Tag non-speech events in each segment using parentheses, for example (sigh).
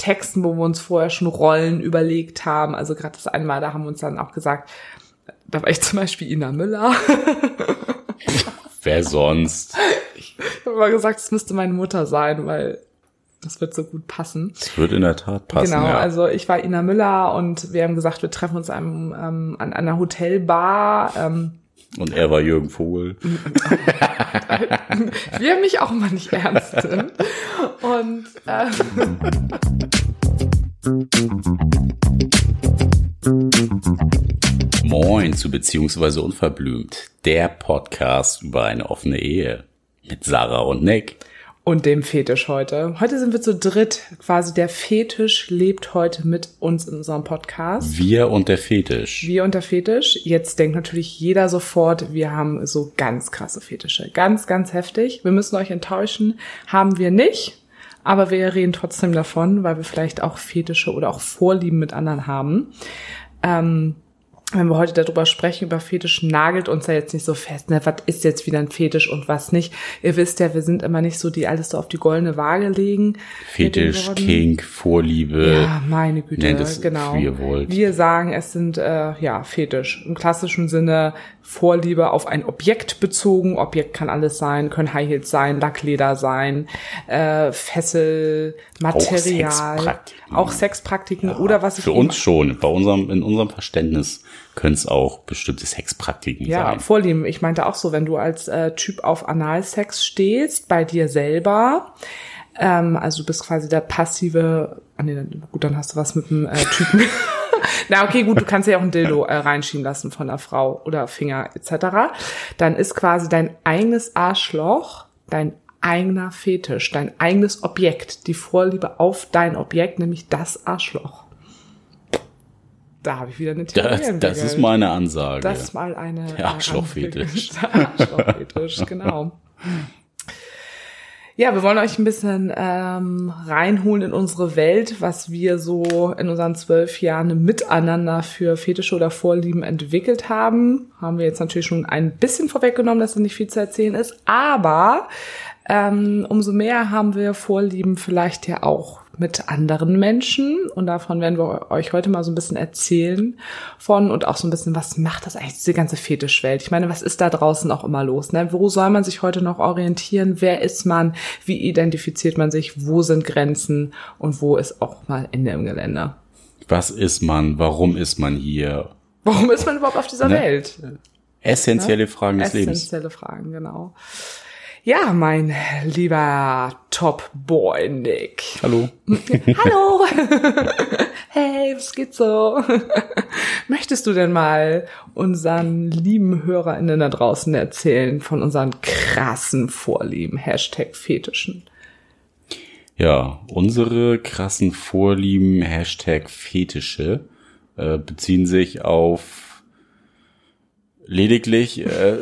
Texten, wo wir uns vorher schon Rollen überlegt haben. Also gerade das einmal, da haben wir uns dann auch gesagt, da war ich zum Beispiel Ina Müller. (laughs) Wer sonst? Ich habe mal gesagt, es müsste meine Mutter sein, weil das wird so gut passen. Das wird in der Tat passen. Genau, ja. also ich war Ina Müller und wir haben gesagt, wir treffen uns einem, ähm, an einer Hotelbar. Ähm, und er war Jürgen Vogel. (laughs) wir mich auch mal nicht ernst sind. Und äh, Moin zu Beziehungsweise Unverblümt, der Podcast über eine offene Ehe mit Sarah und Nick. Und dem Fetisch heute. Heute sind wir zu dritt. Quasi der Fetisch lebt heute mit uns in unserem Podcast. Wir und der Fetisch. Wir und der Fetisch. Jetzt denkt natürlich jeder sofort, wir haben so ganz krasse Fetische. Ganz, ganz heftig. Wir müssen euch enttäuschen. Haben wir nicht. Aber wir reden trotzdem davon, weil wir vielleicht auch Fetische oder auch Vorlieben mit anderen haben. Ähm, wenn wir heute darüber sprechen, über Fetisch, nagelt uns ja jetzt nicht so fest, ne, was ist jetzt wieder ein Fetisch und was nicht. Ihr wisst ja, wir sind immer nicht so, die alles so auf die goldene Waage legen. Fetisch, Kink, Vorliebe. Ja, meine Güte, nennt es, genau. Wie ihr wollt. Wir sagen, es sind, äh, ja, Fetisch. Im klassischen Sinne Vorliebe auf ein Objekt bezogen. Objekt kann alles sein, können High Heels sein, Lackleder sein, äh, Fessel, Material. Auch Sexpraktiken. Auch Sexpraktiken ja, oder was ich Für uns schon, bei unserem, in unserem Verständnis können es auch bestimmte Sexpraktiken ja, sein. Ja, Vorlieben. Ich meinte auch so, wenn du als äh, Typ auf Analsex stehst, bei dir selber, ähm, also du bist quasi der passive, ah nee, gut, dann hast du was mit dem äh, Typen. (laughs) Na, okay, gut, du kannst ja auch ein Dildo äh, reinschieben lassen von der Frau oder Finger etc. Dann ist quasi dein eigenes Arschloch dein eigener Fetisch, dein eigenes Objekt, die Vorliebe auf dein Objekt, nämlich das Arschloch. Da habe ich wieder eine Theorie Das, das ist mal eine Ansage. Das ist mal eine Der Arschlochfetisch. (laughs) Der Arschlochfetisch, genau. Ja, wir wollen euch ein bisschen ähm, reinholen in unsere Welt, was wir so in unseren zwölf Jahren miteinander für Fetische oder Vorlieben entwickelt haben. Haben wir jetzt natürlich schon ein bisschen vorweggenommen, dass da nicht viel zu erzählen ist. Aber ähm, umso mehr haben wir Vorlieben vielleicht ja auch mit anderen Menschen und davon werden wir euch heute mal so ein bisschen erzählen von und auch so ein bisschen, was macht das eigentlich, diese ganze Fetischwelt? Ich meine, was ist da draußen auch immer los? Ne? Wo soll man sich heute noch orientieren? Wer ist man? Wie identifiziert man sich? Wo sind Grenzen? Und wo ist auch mal Ende im Gelände? Was ist man? Warum ist man hier? Warum ist man überhaupt auf dieser Ne? Welt? Essentielle Fragen des Lebens. Essentielle Fragen, genau. Ja, mein lieber Top-Boy Nick. Hallo. (laughs) Hallo. (laughs) hey, was geht so? (laughs) Möchtest du denn mal unseren lieben HörerInnen da draußen erzählen von unseren krassen Vorlieben? Hashtag Fetischen. Ja, unsere krassen Vorlieben, Hashtag Fetische, äh, beziehen sich auf lediglich äh,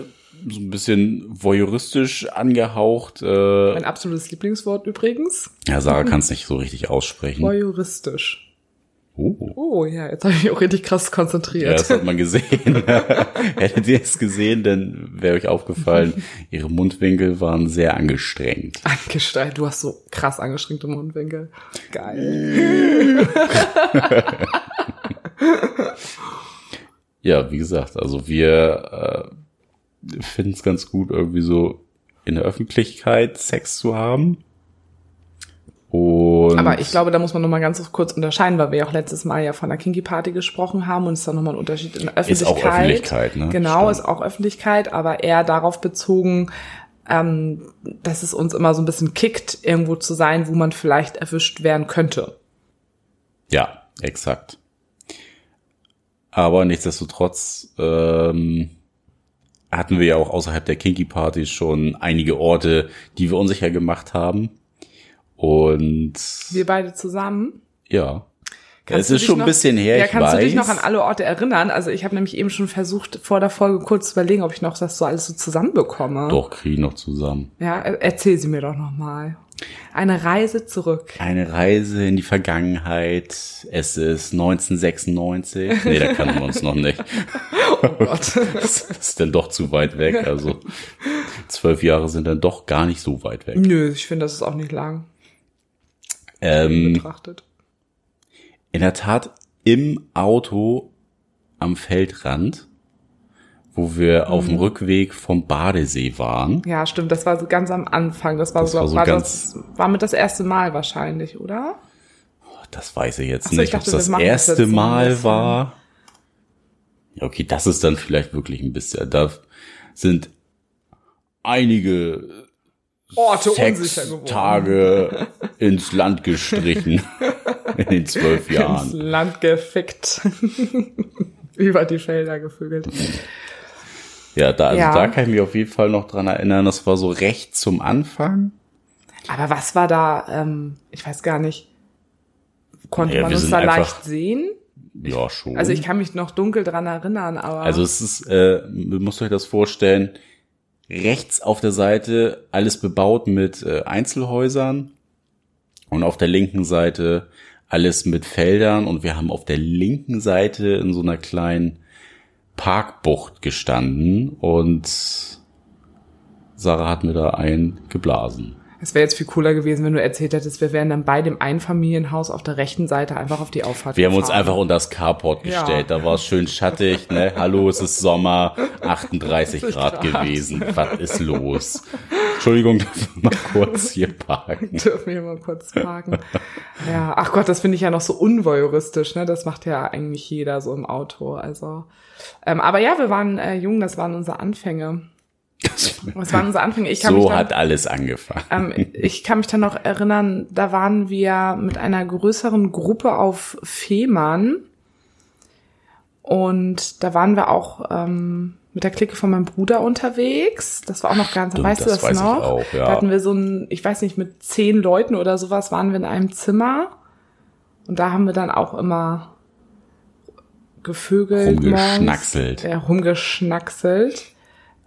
so ein bisschen voyeuristisch angehaucht. Äh, Mein absolutes Lieblingswort übrigens. ja, Sarah kann es nicht so richtig aussprechen. Voyeuristisch. Oh. Oh ja, jetzt habe ich mich auch richtig krass Ja, konzentriert. das hat man gesehen. (laughs) Hättet ihr es gesehen, dann wäre euch aufgefallen, ihre Mundwinkel waren sehr angestrengt. Angestrengt. Du hast so krass angestrengte Mundwinkel. Geil. (laughs) Ja, wie gesagt, also wir äh, finden es ganz gut, irgendwie so in der Öffentlichkeit Sex zu haben. Und Aber ich glaube, da muss man noch mal ganz kurz unterscheiden, weil wir ja auch letztes Mal ja von der Kinky Party gesprochen haben und es ist dann noch mal ein Unterschied in der Ist Öffentlichkeit. auch Öffentlichkeit, ne? Genau, Stimmt. ist auch Öffentlichkeit, aber eher darauf bezogen, ähm, dass es uns immer so ein bisschen kickt, irgendwo zu sein, wo man vielleicht erwischt werden könnte. ja, exakt. Aber nichtsdestotrotz ähm, hatten wir ja auch außerhalb der Kinky Party schon einige Orte, die wir unsicher gemacht haben. Und Wir beide zusammen. ja, Kannst es ist schon noch- ein bisschen her, Ja, ich kannst weiß. du dich noch an alle Orte erinnern? Also ich habe nämlich eben schon versucht, vor der Folge kurz zu überlegen, ob ich noch das so alles so zusammenbekomme. Doch, kriege ich noch zusammen. Ja, er- erzähl sie mir doch noch mal. Eine Reise zurück. Eine Reise in die Vergangenheit. Es ist 1996. Nee, da kannten wir uns noch nicht. (laughs) Oh Gott. (laughs) Das ist dann doch zu weit weg. Also zwölf Jahre sind dann doch gar nicht so weit weg. Nö, ich finde, das ist auch nicht lang Ähm, betrachtet. in der Tat im Auto am Feldrand, wo wir mhm. auf dem Rückweg vom Badesee waren. Ja, stimmt. Das war so ganz am Anfang. Das war, das so, war, so war das, war mit das erste Mal wahrscheinlich, oder? Das weiß ich jetzt so, nicht, ob das das erste das Mal war. Okay, das ist dann vielleicht wirklich ein bisschen. Da sind einige Orte Tage (laughs) ins Land gestrichen in den zwölf Jahren. Ins Land gefickt. (laughs) Über die Felder gevögelt. Ja, da, also ja. da kann ich mich auf jeden Fall noch dran erinnern. Das war so recht zum Anfang. Aber was war da, ähm, ich weiß gar nicht, konnte ja, man uns da leicht sehen? Ja, schon. Also ich kann mich noch dunkel dran erinnern, aber. Also es ist, äh, müsst euch das vorstellen, rechts auf der Seite alles bebaut mit äh, Einzelhäusern und auf der linken Seite alles mit Feldern und wir haben auf der linken Seite in so einer kleinen Parkbucht gestanden und Sarah hat mir da einen geblasen. Es wäre jetzt viel cooler gewesen, wenn du erzählt hättest, wir wären dann bei dem Einfamilienhaus auf der rechten Seite einfach auf die Auffahrt Wir gefahren. haben uns einfach unter das Carport gestellt. Ja. Da war es schön schattig, ne? Hallo, es ist Sommer, 38 Grad, Grad gewesen. Was ist los? Entschuldigung, (laughs) dürfen wir mal kurz hier parken. (laughs) dürfen wir mal kurz parken. Ja, ach Gott, das finde ich ja noch so unvoyeuristisch, ne? Das macht ja eigentlich jeder so im Auto. Also, ähm, aber ja, wir waren äh, jung, das waren unsere Anfänge. Was waren unsere Anfänge? Ich kann so dann, hat alles angefangen. Ähm, ich kann mich dann noch erinnern, da waren wir mit einer größeren Gruppe auf Fehmarn. Und da waren wir auch ähm, mit der Clique von meinem Bruder unterwegs. Das war auch noch ganz, Stimmt, weißt du das, das noch? Auch, ja. Da hatten wir so ein, ich weiß nicht, mit zehn Leuten oder sowas waren wir in einem Zimmer. Und da haben wir dann auch immer gevögelt. Rumgeschnackselt. Morgens, ja, rumgeschnackselt.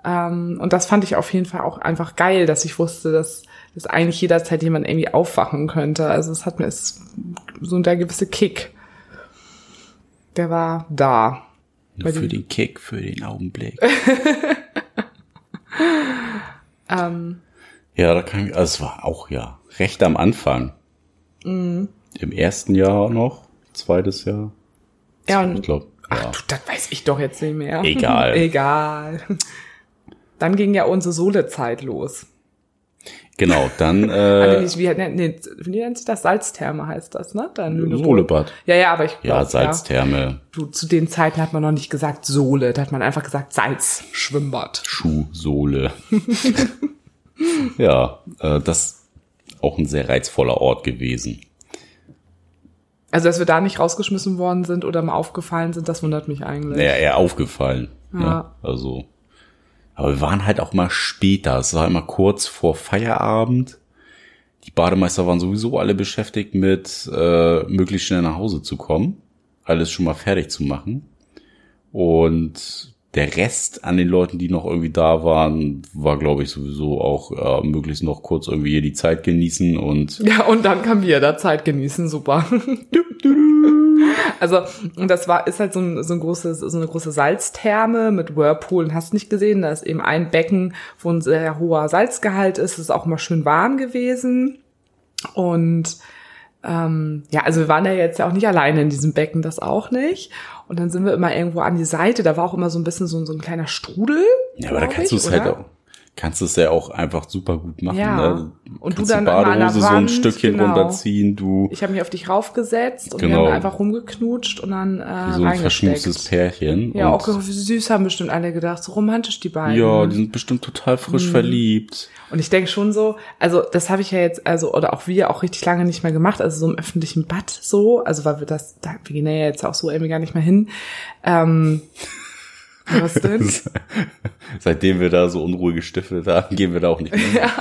Ähm, und das fand ich auf jeden Fall auch einfach geil, dass ich wusste, dass, dass eigentlich jederzeit jemand irgendwie aufwachen könnte. Also es hat mir ist so der gewisse Kick. Der war da. Nur für den Kick, für den Augenblick. (laughs) ähm, ja, da kann ich, also es war auch ja recht am Anfang. Mhm. Im ersten Jahr noch, zweites Jahr. Ja, und ich glaube. Ach, ja. du, das weiß ich doch jetzt nicht mehr. Egal. (laughs) Egal. Dann ging ja unsere Solezeit los. Genau, dann (laughs) äh, wie, wie, nee, wie nennt sich das? Salztherme heißt das, ne? Dann Solebad. Ja, ja, aber ich glaub, Ja, Salztherme. Ja, du, zu den Zeiten hat man noch nicht gesagt Sohle, da hat man einfach gesagt Salz, Schwimmbad. Schuhsohle. (laughs) ja, äh, das auch ein sehr reizvoller Ort gewesen. Also, dass wir da nicht rausgeschmissen worden sind oder mal aufgefallen sind, das wundert mich eigentlich. Naja, eher aufgefallen. Ja. Ne? Also aber wir waren halt auch mal später. Es war immer kurz vor Feierabend. Die Bademeister waren sowieso alle beschäftigt mit äh, möglichst schnell nach Hause zu kommen, alles schon mal fertig zu machen. Und der Rest an den Leuten, die noch irgendwie da waren, war, glaube ich, sowieso auch äh, möglichst noch kurz irgendwie hier die Zeit genießen und. (laughs) Ja, und dann kam wir da Zeit genießen, super. Also, und das war, ist halt so, ein, so, ein großes, so eine große Salztherme mit Whirlpool. Hast du nicht gesehen? Da ist eben ein Becken, wo ein sehr hoher Salzgehalt ist. Das ist auch immer schön warm gewesen. Und ähm, ja, also wir waren ja jetzt ja auch nicht alleine in diesem Becken, das auch nicht. Und dann sind wir immer irgendwo an die Seite. Da war auch immer so ein bisschen so, so ein kleiner Strudel. Ja, aber da kannst du es halt auch kannst du es ja auch einfach super gut machen. Ja. Ne? Und du dann die Badehose so ein Stückchen genau. runterziehen, du. Ich habe mich auf dich raufgesetzt und genau. wir haben einfach rumgeknutscht und dann äh, Wie so ein verschmutztes Pärchen. Ja, auch süß haben bestimmt alle gedacht, so romantisch die beiden. Ja, die sind bestimmt total frisch mhm. verliebt. Und ich denke schon so, also das habe ich ja jetzt, also oder auch wir auch richtig lange nicht mehr gemacht, also so im öffentlichen Bad so, also weil wir das, da, wir gehen ja jetzt auch so irgendwie gar nicht mehr hin. Ähm, was denn? Seitdem wir da so Unruhe gestiftet haben, gehen wir da auch nicht mehr. ja.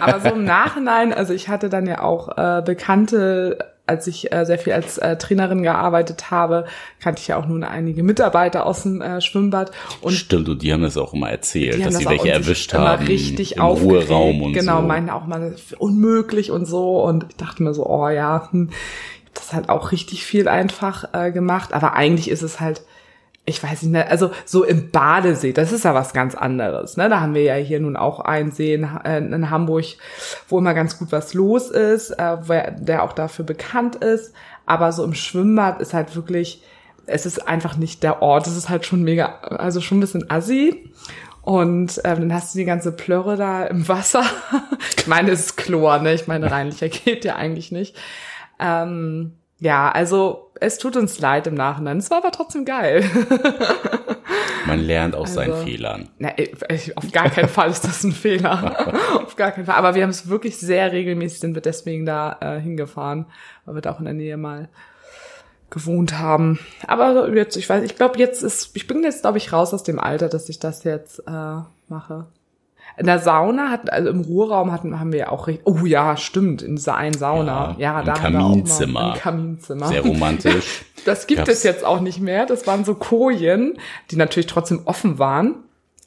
Aber so im Nachhinein, also ich hatte dann ja auch äh, Bekannte, als ich äh, sehr viel als äh, Trainerin gearbeitet habe, kannte ich ja auch nun einige Mitarbeiter aus dem äh, Schwimmbad. Und Stimmt, und die haben das auch immer erzählt, dass sie welche erwischt haben. Richtig im Ruheraum und genau, so. Genau, meinen auch mal unmöglich und so. Und ich dachte mir so, oh ja, hm, das hat auch richtig viel einfach äh, gemacht. Aber eigentlich ist es halt ich weiß nicht, ne, also so im Badesee, das ist ja was ganz anderes. Ne? Da haben wir ja hier nun auch einen See in, äh, in Hamburg, wo immer ganz gut was los ist, äh, wo er, der auch dafür bekannt ist. Aber so im Schwimmbad ist halt wirklich, es ist einfach nicht der Ort. Es ist halt schon mega, also schon ein bisschen assi. Und ähm, dann hast du die ganze Plörre da im Wasser. (laughs) ich meine, es ist Chlor, ne? Ich meine, reinlicher (laughs) geht ja eigentlich nicht. Ähm, ja, also es tut uns leid im Nachhinein. Es war aber trotzdem geil. (laughs) Man lernt aus also, seinen Fehlern. Na, auf gar keinen Fall ist das ein Fehler. (laughs) auf gar keinen Fall. Aber wir haben es wirklich sehr regelmäßig, sind wir deswegen da äh, hingefahren, weil wir da auch in der Nähe mal gewohnt haben. Aber jetzt, ich weiß, ich glaube, jetzt ist, ich bin jetzt, glaube ich, raus aus dem Alter, dass ich das jetzt äh, mache. In der Sauna hatten, also im Ruheraum hatten, haben wir ja auch, oh ja, stimmt, in dieser einen Sauna. Ja, ja da Kaminzimmer. Haben wir auch noch, Kaminzimmer. Sehr romantisch. (laughs) das gibt Gab's. es jetzt auch nicht mehr. Das waren so Kojen, die natürlich trotzdem offen waren.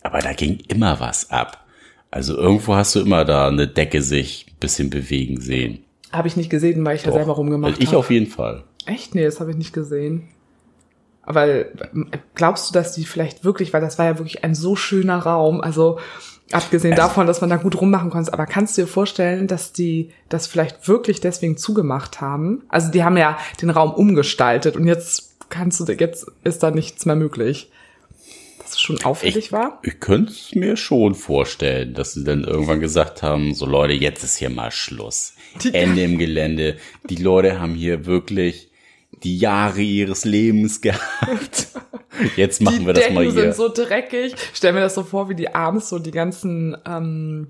Aber da ging immer was ab. Also irgendwo hast du immer da eine Decke sich ein bisschen bewegen sehen. Habe ich nicht gesehen, weil ich Doch, ja selber rumgemacht habe. Ich hab. auf jeden Fall. Echt? Nee, das habe ich nicht gesehen. Aber glaubst du, dass die vielleicht wirklich, weil das war ja wirklich ein so schöner Raum, also abgesehen also, davon, dass man da gut rummachen konnte, aber kannst du dir vorstellen, dass die das vielleicht wirklich deswegen zugemacht haben? Also die haben ja den Raum umgestaltet und jetzt kannst du, jetzt ist da nichts mehr möglich. Dass es schon auffällig ich, war? Ich könnte es mir schon vorstellen, dass sie dann irgendwann gesagt haben, so Leute, jetzt ist hier mal Schluss. Die Ende im Gelände. Die Leute haben hier wirklich die Jahre ihres Lebens (laughs) gehabt. Jetzt machen die wir das Decken mal hier. Die sind so dreckig. Stell mir das so vor, wie die abends so die ganzen ähm,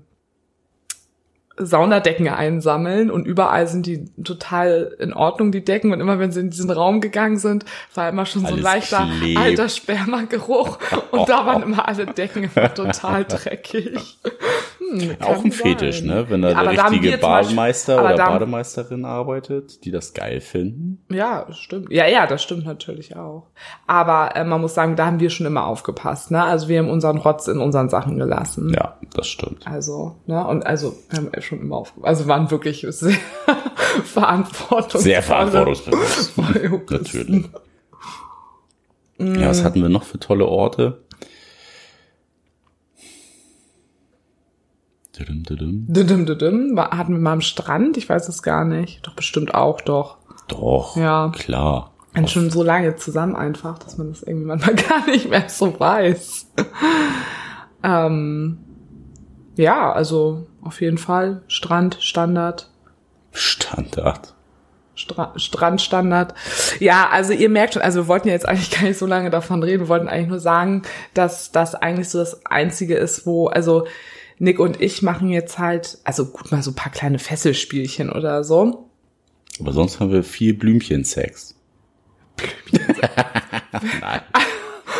Saunadecken einsammeln und überall sind die total in Ordnung, die Decken. Und immer wenn sie in diesen Raum gegangen sind, war immer schon so ein leichter klebt. alter Spermageruch. Und da waren (laughs) immer alle Decken immer total dreckig. (laughs) Hm, auch ein Fetisch, ne? Wenn da der richtige Bademeister Beispiel, oder da, Bademeisterin arbeitet, die das geil finden. Ja, stimmt. Ja, ja, das stimmt natürlich auch. Aber äh, man muss sagen, da haben wir schon immer aufgepasst, ne? Also wir haben unseren Rotz in unseren Sachen gelassen. Ja, das stimmt. Also, ne? Und also wir haben schon immer aufgepasst. Also waren wirklich (laughs) sehr verantwortungsvoll. Sehr verantwortungsbewusst. (laughs) Natürlich. Ja, was hatten wir noch für tolle Orte? Dudum. Dudum, dudum. Hatten wir mal am Strand? Ich weiß es gar nicht. Doch, bestimmt auch, doch. Doch, ja. klar. Und schon so lange zusammen einfach, dass man das irgendwie manchmal (laughs) gar nicht mehr so weiß. (laughs) ähm, ja, also auf jeden Fall Strand, Standard. Standard. Stra Strandstandard. Ja, also ihr merkt schon, also wir wollten ja jetzt eigentlich (laughs) gar nicht so lange davon reden, wir wollten eigentlich nur sagen, dass das eigentlich so das Einzige ist, wo, also Nick und ich machen jetzt halt, also gut mal so ein paar kleine Fesselspielchen oder so. Aber sonst haben wir viel Blümchensex. Blümchen. (laughs) Nein.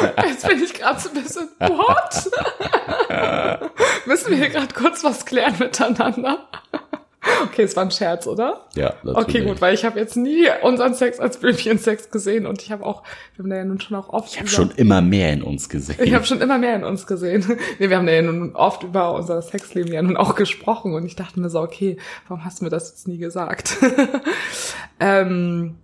(laughs) Jetzt bin ich gerade so ein bisschen, what? (laughs) Müssen wir hier gerade kurz was klären miteinander? Okay, es war ein Scherz, oder? Ja, natürlich. Okay, gut, weil ich habe jetzt nie unseren Sex als Blümchen-Sex gesehen und ich habe auch, wir haben da ja nun schon auch oft. Ich habe schon immer mehr in uns gesehen. Ich habe schon immer mehr in uns gesehen. (laughs) nee, wir haben da ja nun oft über unser Sexleben ja nun auch gesprochen und ich dachte mir so, okay, warum hast du mir das jetzt nie gesagt? (laughs) ähm,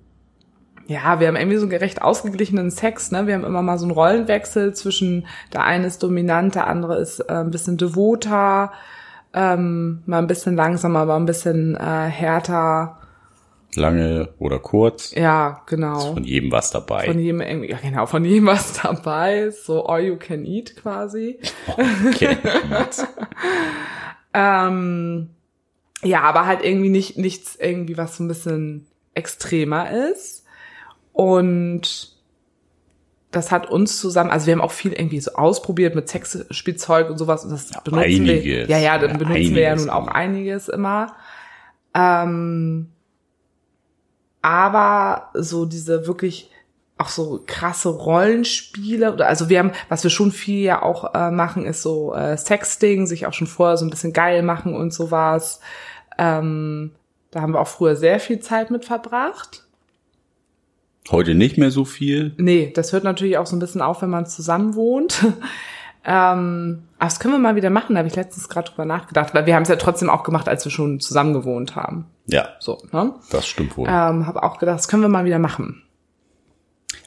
ja, wir haben irgendwie so einen gerecht ausgeglichenen Sex, ne? Wir haben immer mal so einen Rollenwechsel zwischen der eine ist dominant, der andere ist äh, ein bisschen devoter ähm, mal ein bisschen langsamer, aber ein bisschen äh, härter. Lange oder kurz. Ja, genau. Ist von jedem was dabei. Von jedem irgendwie, ja genau, von jedem was dabei. So all you can eat quasi. Eat. (laughs) ähm, ja, aber halt irgendwie nicht nichts irgendwie, was so ein bisschen extremer ist. Und das hat uns zusammen, also wir haben auch viel irgendwie so ausprobiert mit Sexspielzeug und sowas und das ja, benutzen einiges. wir. Ja, ja, dann ja, benutzen wir ja nun auch einiges immer. Ähm, aber so diese wirklich auch so krasse Rollenspiele oder also wir haben, was wir schon viel ja auch äh, machen, ist so äh, Sexting, sich auch schon vorher so ein bisschen geil machen und sowas. Ähm, da haben wir auch früher sehr viel Zeit mit verbracht. Heute nicht mehr so viel? Nee, das hört natürlich auch so ein bisschen auf, wenn man zusammen wohnt. (laughs) ähm, aber das können wir mal wieder machen, da habe ich letztens gerade drüber nachgedacht, weil wir haben es ja trotzdem auch gemacht, als wir schon zusammen gewohnt haben. Ja. So, ne? Das stimmt wohl. Ähm, habe auch gedacht, das können wir mal wieder machen.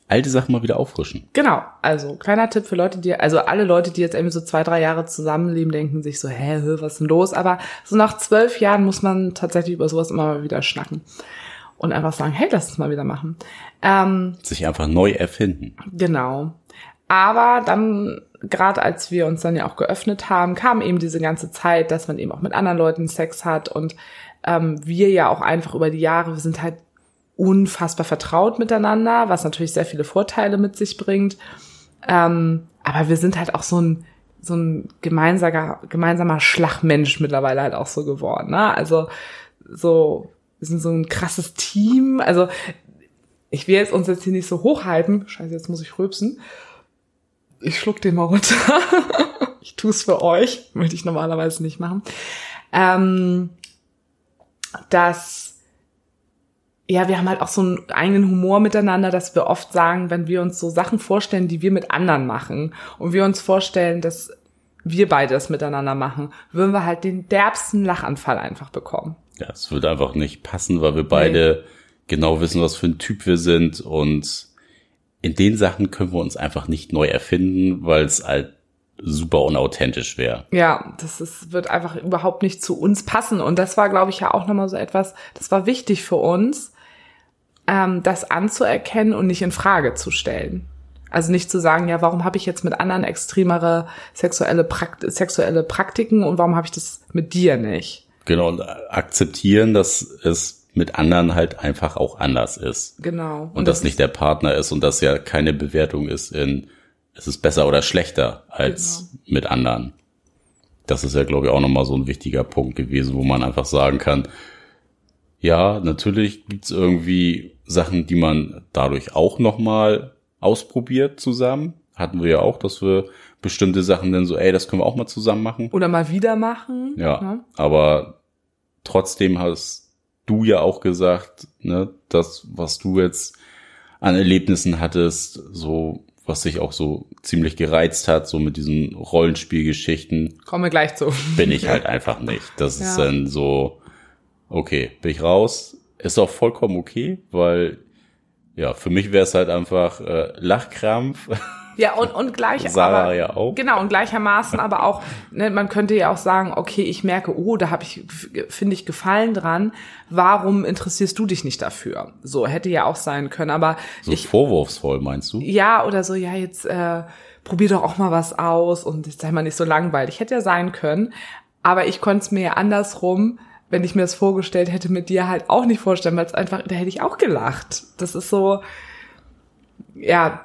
alte Sachen mal wieder auffrischen. Genau, also kleiner Tipp für Leute, die, also alle Leute, die jetzt irgendwie so zwei, drei Jahre zusammenleben, denken sich so, hä, was ist denn los? Aber so nach zwölf Jahren muss man tatsächlich über sowas immer mal wieder schnacken. Und einfach sagen, hey, lass es mal wieder machen. Ähm, Sich einfach neu erfinden. Genau. Aber dann, gerade als wir uns dann ja auch geöffnet haben, kam eben diese ganze Zeit, dass man eben auch mit anderen Leuten Sex hat und ähm, wir ja auch einfach über die Jahre, wir sind halt unfassbar vertraut miteinander, was natürlich sehr viele Vorteile mit sich bringt. Ähm, aber wir sind halt auch so ein so ein gemeinsamer gemeinsamer Schlagmensch mittlerweile halt auch so geworden. Ne? Also so wir sind so ein krasses Team. Also ich will jetzt uns jetzt hier nicht so hochhalten. Scheiße, jetzt muss ich rülpsen. Ich schluck den mal runter. (laughs) ich tue es für euch. Würde ich normalerweise nicht machen. Ähm, dass ja, wir haben halt auch so einen eigenen Humor miteinander, dass wir oft sagen, wenn wir uns so Sachen vorstellen, die wir mit anderen machen und wir uns vorstellen, dass wir beide das miteinander machen, würden wir halt den derbsten Lachanfall einfach bekommen. Ja, es wird einfach nicht passen, weil wir beide nee. genau wissen, was für ein Typ wir sind und in den Sachen können wir uns einfach nicht neu erfinden, weil es halt super unauthentisch wäre. Ja, das ist, wird einfach überhaupt nicht zu uns passen. Und das war, glaube ich, ja auch nochmal so etwas, das war wichtig für uns, ähm, das anzuerkennen und nicht in Frage zu stellen. Also nicht zu sagen, ja, warum habe ich jetzt mit anderen extremere sexuelle, Prakt sexuelle Praktiken und warum habe ich das mit dir nicht? Genau, und akzeptieren, dass es mit anderen halt einfach auch anders ist. Genau. Und, und das, das nicht der Partner ist und das ja keine Bewertung ist in, es ist besser oder schlechter als genau. mit anderen. Das ist ja, glaube ich, auch nochmal so ein wichtiger Punkt gewesen, wo man einfach sagen kann, ja, natürlich gibt's irgendwie Sachen, die man dadurch auch nochmal ausprobiert zusammen. Hatten wir ja auch, dass wir bestimmte Sachen dann so, ey, das können wir auch mal zusammen machen. Oder mal wieder machen. Ja, ja. Ne? aber trotzdem hast du ja auch gesagt, ne, das, was du jetzt an Erlebnissen hattest, so was sich auch so ziemlich gereizt hat, so mit diesen Rollenspielgeschichten. Komme gleich zu. Bin ich halt einfach nicht. Das ja. ist dann so, okay, bin ich raus. Ist auch vollkommen okay, weil ja, für mich wäre es halt einfach äh, Lachkrampf. (laughs) Ja, und, und gleich, Sarah aber, ja auch. Genau, und gleichermaßen aber auch, ne, man könnte ja auch sagen, okay, ich merke, oh, da habe ich, finde ich, Gefallen dran. Warum interessierst du dich nicht dafür? So, hätte ja auch sein können, aber. So ich, vorwurfsvoll, meinst du? Ja, oder so, ja, jetzt äh, probier doch auch mal was aus und jetzt sei mal nicht so langweilig. Hätte ja sein können, aber ich konnte es mir ja andersrum wenn ich mir das vorgestellt hätte, mit dir halt auch nicht vorstellen, weil es einfach, da hätte ich auch gelacht. Das ist so, ja.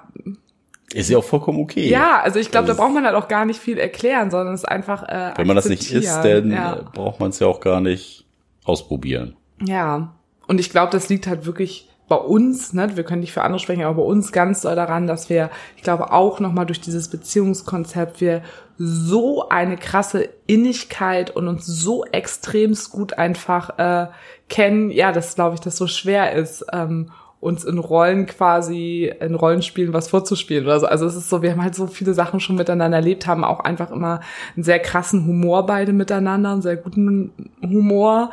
Ist ja auch vollkommen okay. Ja, also ich glaube, also da braucht man halt auch gar nicht viel erklären, sondern es ist einfach. Äh, wenn man das nicht isst, dann ja. braucht man es ja auch gar nicht ausprobieren. Ja, und ich glaube, das liegt halt wirklich bei uns, ne, wir können nicht für andere sprechen, aber bei uns ganz doll daran, dass wir, ich glaube, auch nochmal durch dieses Beziehungskonzept wir so eine krasse Innigkeit und uns so extremst gut einfach äh, kennen, ja, das glaube ich, dass so schwer ist, ähm, uns in Rollen quasi, in Rollenspielen was vorzuspielen oder so. Also es ist so, wir haben halt so viele Sachen schon miteinander erlebt, haben auch einfach immer einen sehr krassen Humor beide miteinander, einen sehr guten Humor.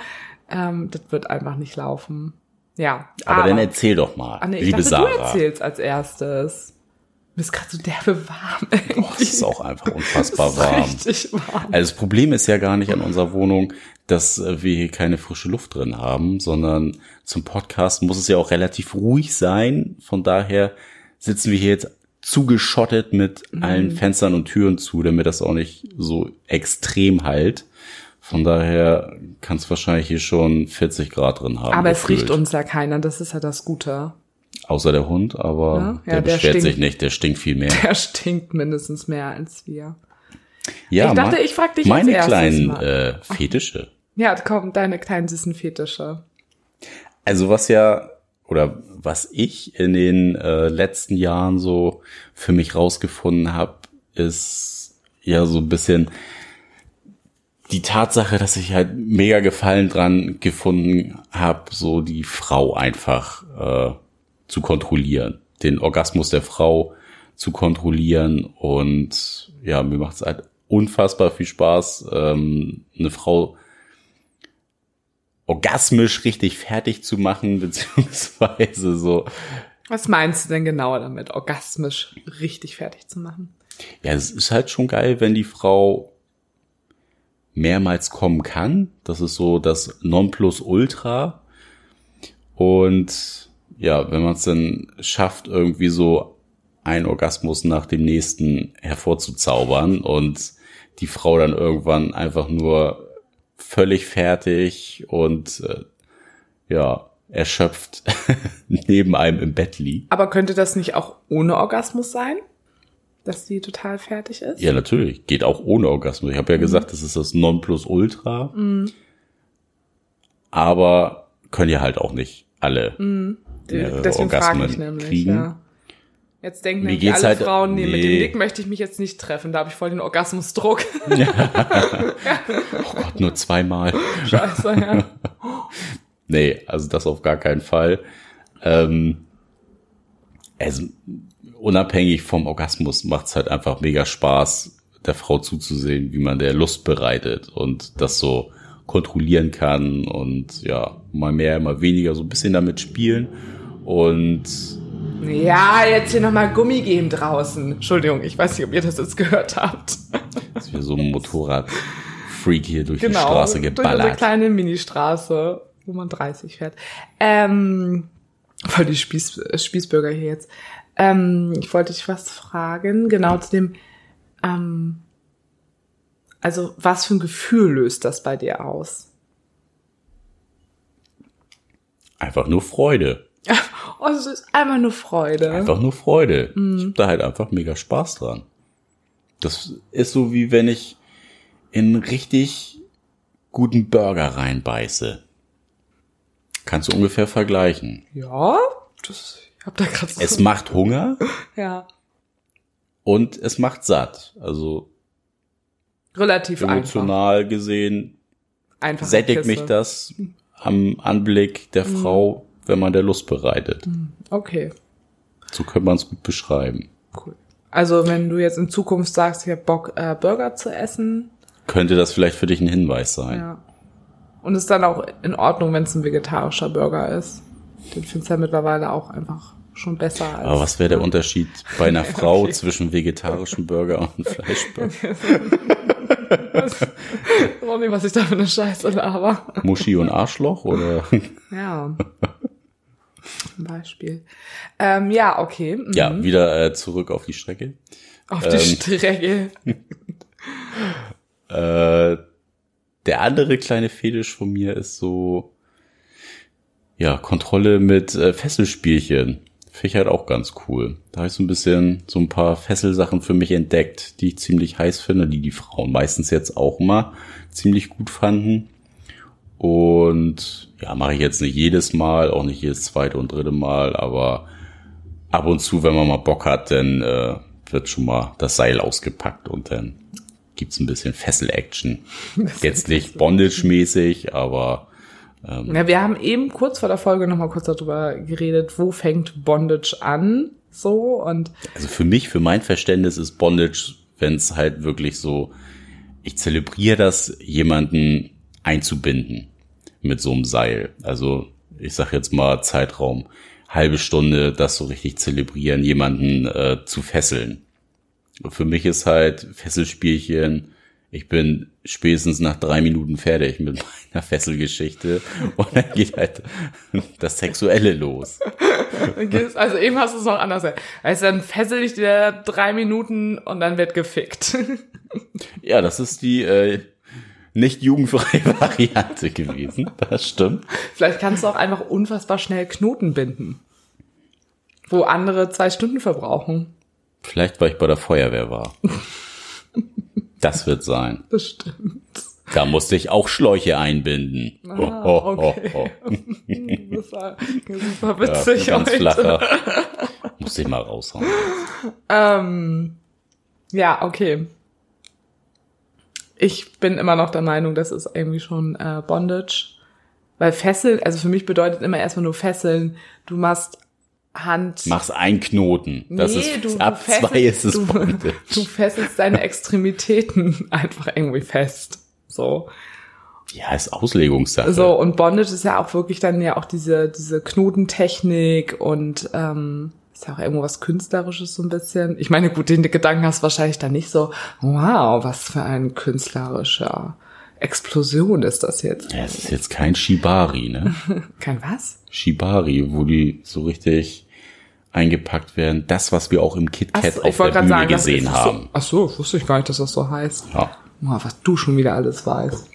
Ähm, das wird einfach nicht laufen. Ja. Aber, aber dann erzähl doch mal, ah, nee, liebe dachte, Sarah. Du erzählst als erstes. Mir ist gerade so derbe warm. Irgendwie. Oh, es ist auch einfach unfassbar (laughs) warm. Richtig warm. Also das Problem ist ja gar nicht an unserer Wohnung, dass wir hier keine frische Luft drin haben, sondern zum Podcast muss es ja auch relativ ruhig sein. Von daher sitzen wir hier jetzt zugeschottet mit mhm. allen Fenstern und Türen zu, damit das auch nicht so extrem halt. Von daher kann es wahrscheinlich hier schon 40 Grad drin haben. Aber gefühlt. es riecht uns ja keiner, das ist ja das Gute. Außer der Hund, aber ja? Der, der beschwert stinkt, sich nicht, der stinkt viel mehr. Der stinkt mindestens mehr als wir. Ja, ich dachte, ich frag dich meine kleinen äh, Fetische. Ja, komm, deine kleinen süßen Fetische. Also was ja oder was ich in den äh, letzten Jahren so für mich rausgefunden habe, ist ja so ein bisschen die Tatsache, dass ich halt mega Gefallen dran gefunden habe, so die Frau einfach äh, zu kontrollieren, den Orgasmus der Frau zu kontrollieren und ja, mir macht es halt unfassbar viel Spaß, ähm, eine Frau orgasmisch richtig fertig zu machen, (laughs) beziehungsweise so Was meinst du denn genauer damit, orgasmisch richtig fertig zu machen? Ja, es ist halt schon geil, wenn die Frau mehrmals kommen kann. Das ist so das Nonplusultra. Und ja, wenn man es dann schafft, irgendwie so ein Orgasmus nach dem nächsten hervorzuzaubern und die Frau dann irgendwann einfach nur völlig fertig und äh, ja, erschöpft (laughs) neben einem im Bett liegt. Aber könnte das nicht auch ohne Orgasmus sein? Dass die total fertig ist? Ja, natürlich. Geht auch ohne Orgasmus. Ich habe ja Mhm. gesagt, das ist das Nonplusultra. Aber können ja halt auch nicht alle. mehrere Deswegen frage Orgasmen ich nämlich, kriegen. ja. Jetzt denken Mir nämlich geht's alle halt- Frauen, nee, mit dem nee. Dick möchte ich mich jetzt nicht treffen, da habe ich voll den Orgasmusdruck. (laughs) Oh Gott, nur zweimal. Scheiße, ja. (laughs) Nee, also das auf gar keinen Fall. Ähm, also, unabhängig vom Orgasmus macht's halt einfach mega Spaß, der Frau zuzusehen, wie man der Lust bereitet und das so kontrollieren kann und ja, mal mehr, mal weniger, so ein bisschen damit spielen. Und Ja, jetzt hier nochmal Gummi geben draußen. Entschuldigung, ich weiß nicht, ob ihr das jetzt gehört habt. dass wir so ein Motorrad-Freak hier durch die Genau, Straße durch unsere geballert. kleine Ministraße, wo man 30 fährt. Ähm, voll die Spieß, äh, Spießbürger hier jetzt. Ähm, ich wollte dich was fragen, genau zu dem, ähm, also was für ein Gefühl löst das bei dir aus? Einfach nur Freude. Oh, es ist einfach nur Freude. Einfach nur Freude. Mhm. Ich hab da halt einfach mega Spaß dran. Das ist so wie wenn ich in einen richtig guten Burger reinbeiße. Kannst du ungefähr vergleichen. Ja, das, ich hab da gerade so. Es macht Hunger ja, und es macht satt. Also relativ einfach. emotional gesehen einfach sättigt mich das am Anblick der Mhm. Frau, wenn man der Lust bereitet. Okay, So könnte man es gut beschreiben. cool. Also wenn du jetzt in Zukunft sagst, ich hab Bock, äh, Burger zu essen, Könnte das vielleicht für dich ein Hinweis sein? Ja. Und ist dann auch in Ordnung, wenn es ein vegetarischer Burger ist. Den findest du ja mittlerweile auch einfach schon besser als. Aber was wäre der Unterschied bei einer (laughs) Frau Okay. zwischen vegetarischem Burger und Fleischburger? (laughs) Ronny, was ich da für eine Scheiße laber. Muschi und Arschloch oder? Ja. (laughs) Beispiel. Ähm, ja, okay. Mhm. Ja, wieder äh, zurück auf die Strecke. Auf die ähm, (laughs) Strecke. (laughs) Äh, der andere kleine Fetisch von mir ist so, ja, Kontrolle mit äh, Fesselspielchen. Finde ich halt auch ganz cool. Da habe ich so ein bisschen so ein paar Fesselsachen für mich entdeckt, die ich ziemlich heiß finde, die die Frauen meistens jetzt auch mal ziemlich gut fanden. Und ja, mache ich jetzt nicht jedes Mal, auch nicht jedes zweite und dritte Mal, aber ab und zu, wenn man mal Bock hat, dann äh, wird schon mal das Seil ausgepackt und dann gibt's ein bisschen Fessel-Action. (laughs) Jetzt nicht Bondage-mäßig, aber Ja, wir haben eben kurz vor der Folge nochmal kurz darüber geredet, wo fängt Bondage an? So und also für mich, für mein Verständnis ist Bondage, wenn es halt wirklich so, ich zelebriere das, jemanden einzubinden mit so einem Seil. Also ich sag jetzt mal Zeitraum, halbe Stunde das so richtig zelebrieren, jemanden äh, zu fesseln. Für mich ist halt Fesselspielchen, ich bin spätestens nach drei Minuten fertig mit (laughs) meiner Fesselgeschichte und dann geht halt das Sexuelle los. also eben hast du es noch anders. Also dann fessel ich dir drei Minuten und dann wird gefickt. (laughs) Ja, das ist die äh, nicht jugendfreie (laughs) Variante gewesen. Das stimmt. Vielleicht kannst du auch einfach unfassbar schnell Knoten binden. Wo andere zwei Stunden verbrauchen. Vielleicht, weil ich bei der Feuerwehr war. Das wird sein. Bestimmt. Da musste ich auch Schläuche einbinden. Ah, ho, ho, okay. (laughs) Das war Ja, witzig ganz heute. flacher. Musste ich mal raushauen. Ähm, ja, okay. Ich bin immer noch der Meinung, das ist irgendwie schon äh, Bondage. Weil Fesseln, also für mich bedeutet immer erstmal nur Fesseln. Du machst Hand. Mach's ein Knoten. Das Nee, ist, du- du ab fesselst- zwei ist es du- Bondage. (laughs) Du fesselst deine Extremitäten (laughs) einfach irgendwie fest. So. Ja, ist Auslegungssache. So, und Bondage ist ja auch wirklich dann ja auch diese, diese Knotentechnik und ähm, ist ja auch irgendwo was Künstlerisches so ein bisschen. Ich meine, gut, den Gedanken hast du wahrscheinlich dann nicht so, wow, was für ein künstlerischer Explosion ist das jetzt. Ja, es ist jetzt kein Shibari, ne? (laughs) Kein was? Shibari, wo die so richtig eingepackt werden. Das, was wir auch im KitKat so, auf der Bühne das gesehen ist haben. So, ach so, wusste ich gar nicht, dass das so heißt. Ja. Wow, was du schon wieder alles weißt.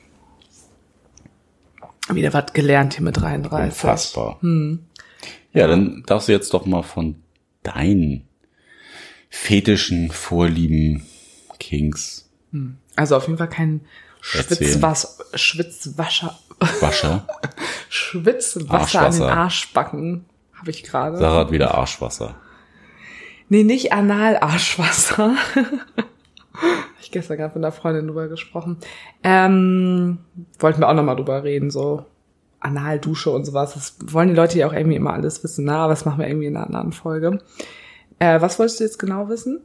Wieder was gelernt hier mit 33. Unfassbar. Hm. Ja, dann darfst du jetzt doch mal von deinen fetischen Vorlieben Kings Also auf jeden Fall kein. Schwitzwas Schwitzwascher, Wascher. (laughs) Schwitzwasser an den. Arschbacken habe ich gerade. Sarah hat wieder Arschwasser. Nee, nicht Anal-Arschwasser. (laughs) Hab ich gestern gerade mit einer Freundin drüber gesprochen. Ähm, wollten wir auch nochmal drüber reden, so Analdusche und sowas. Das wollen die Leute ja auch irgendwie immer alles wissen, na, aber das machen wir irgendwie in einer anderen Folge. Äh, was wolltest du jetzt genau wissen?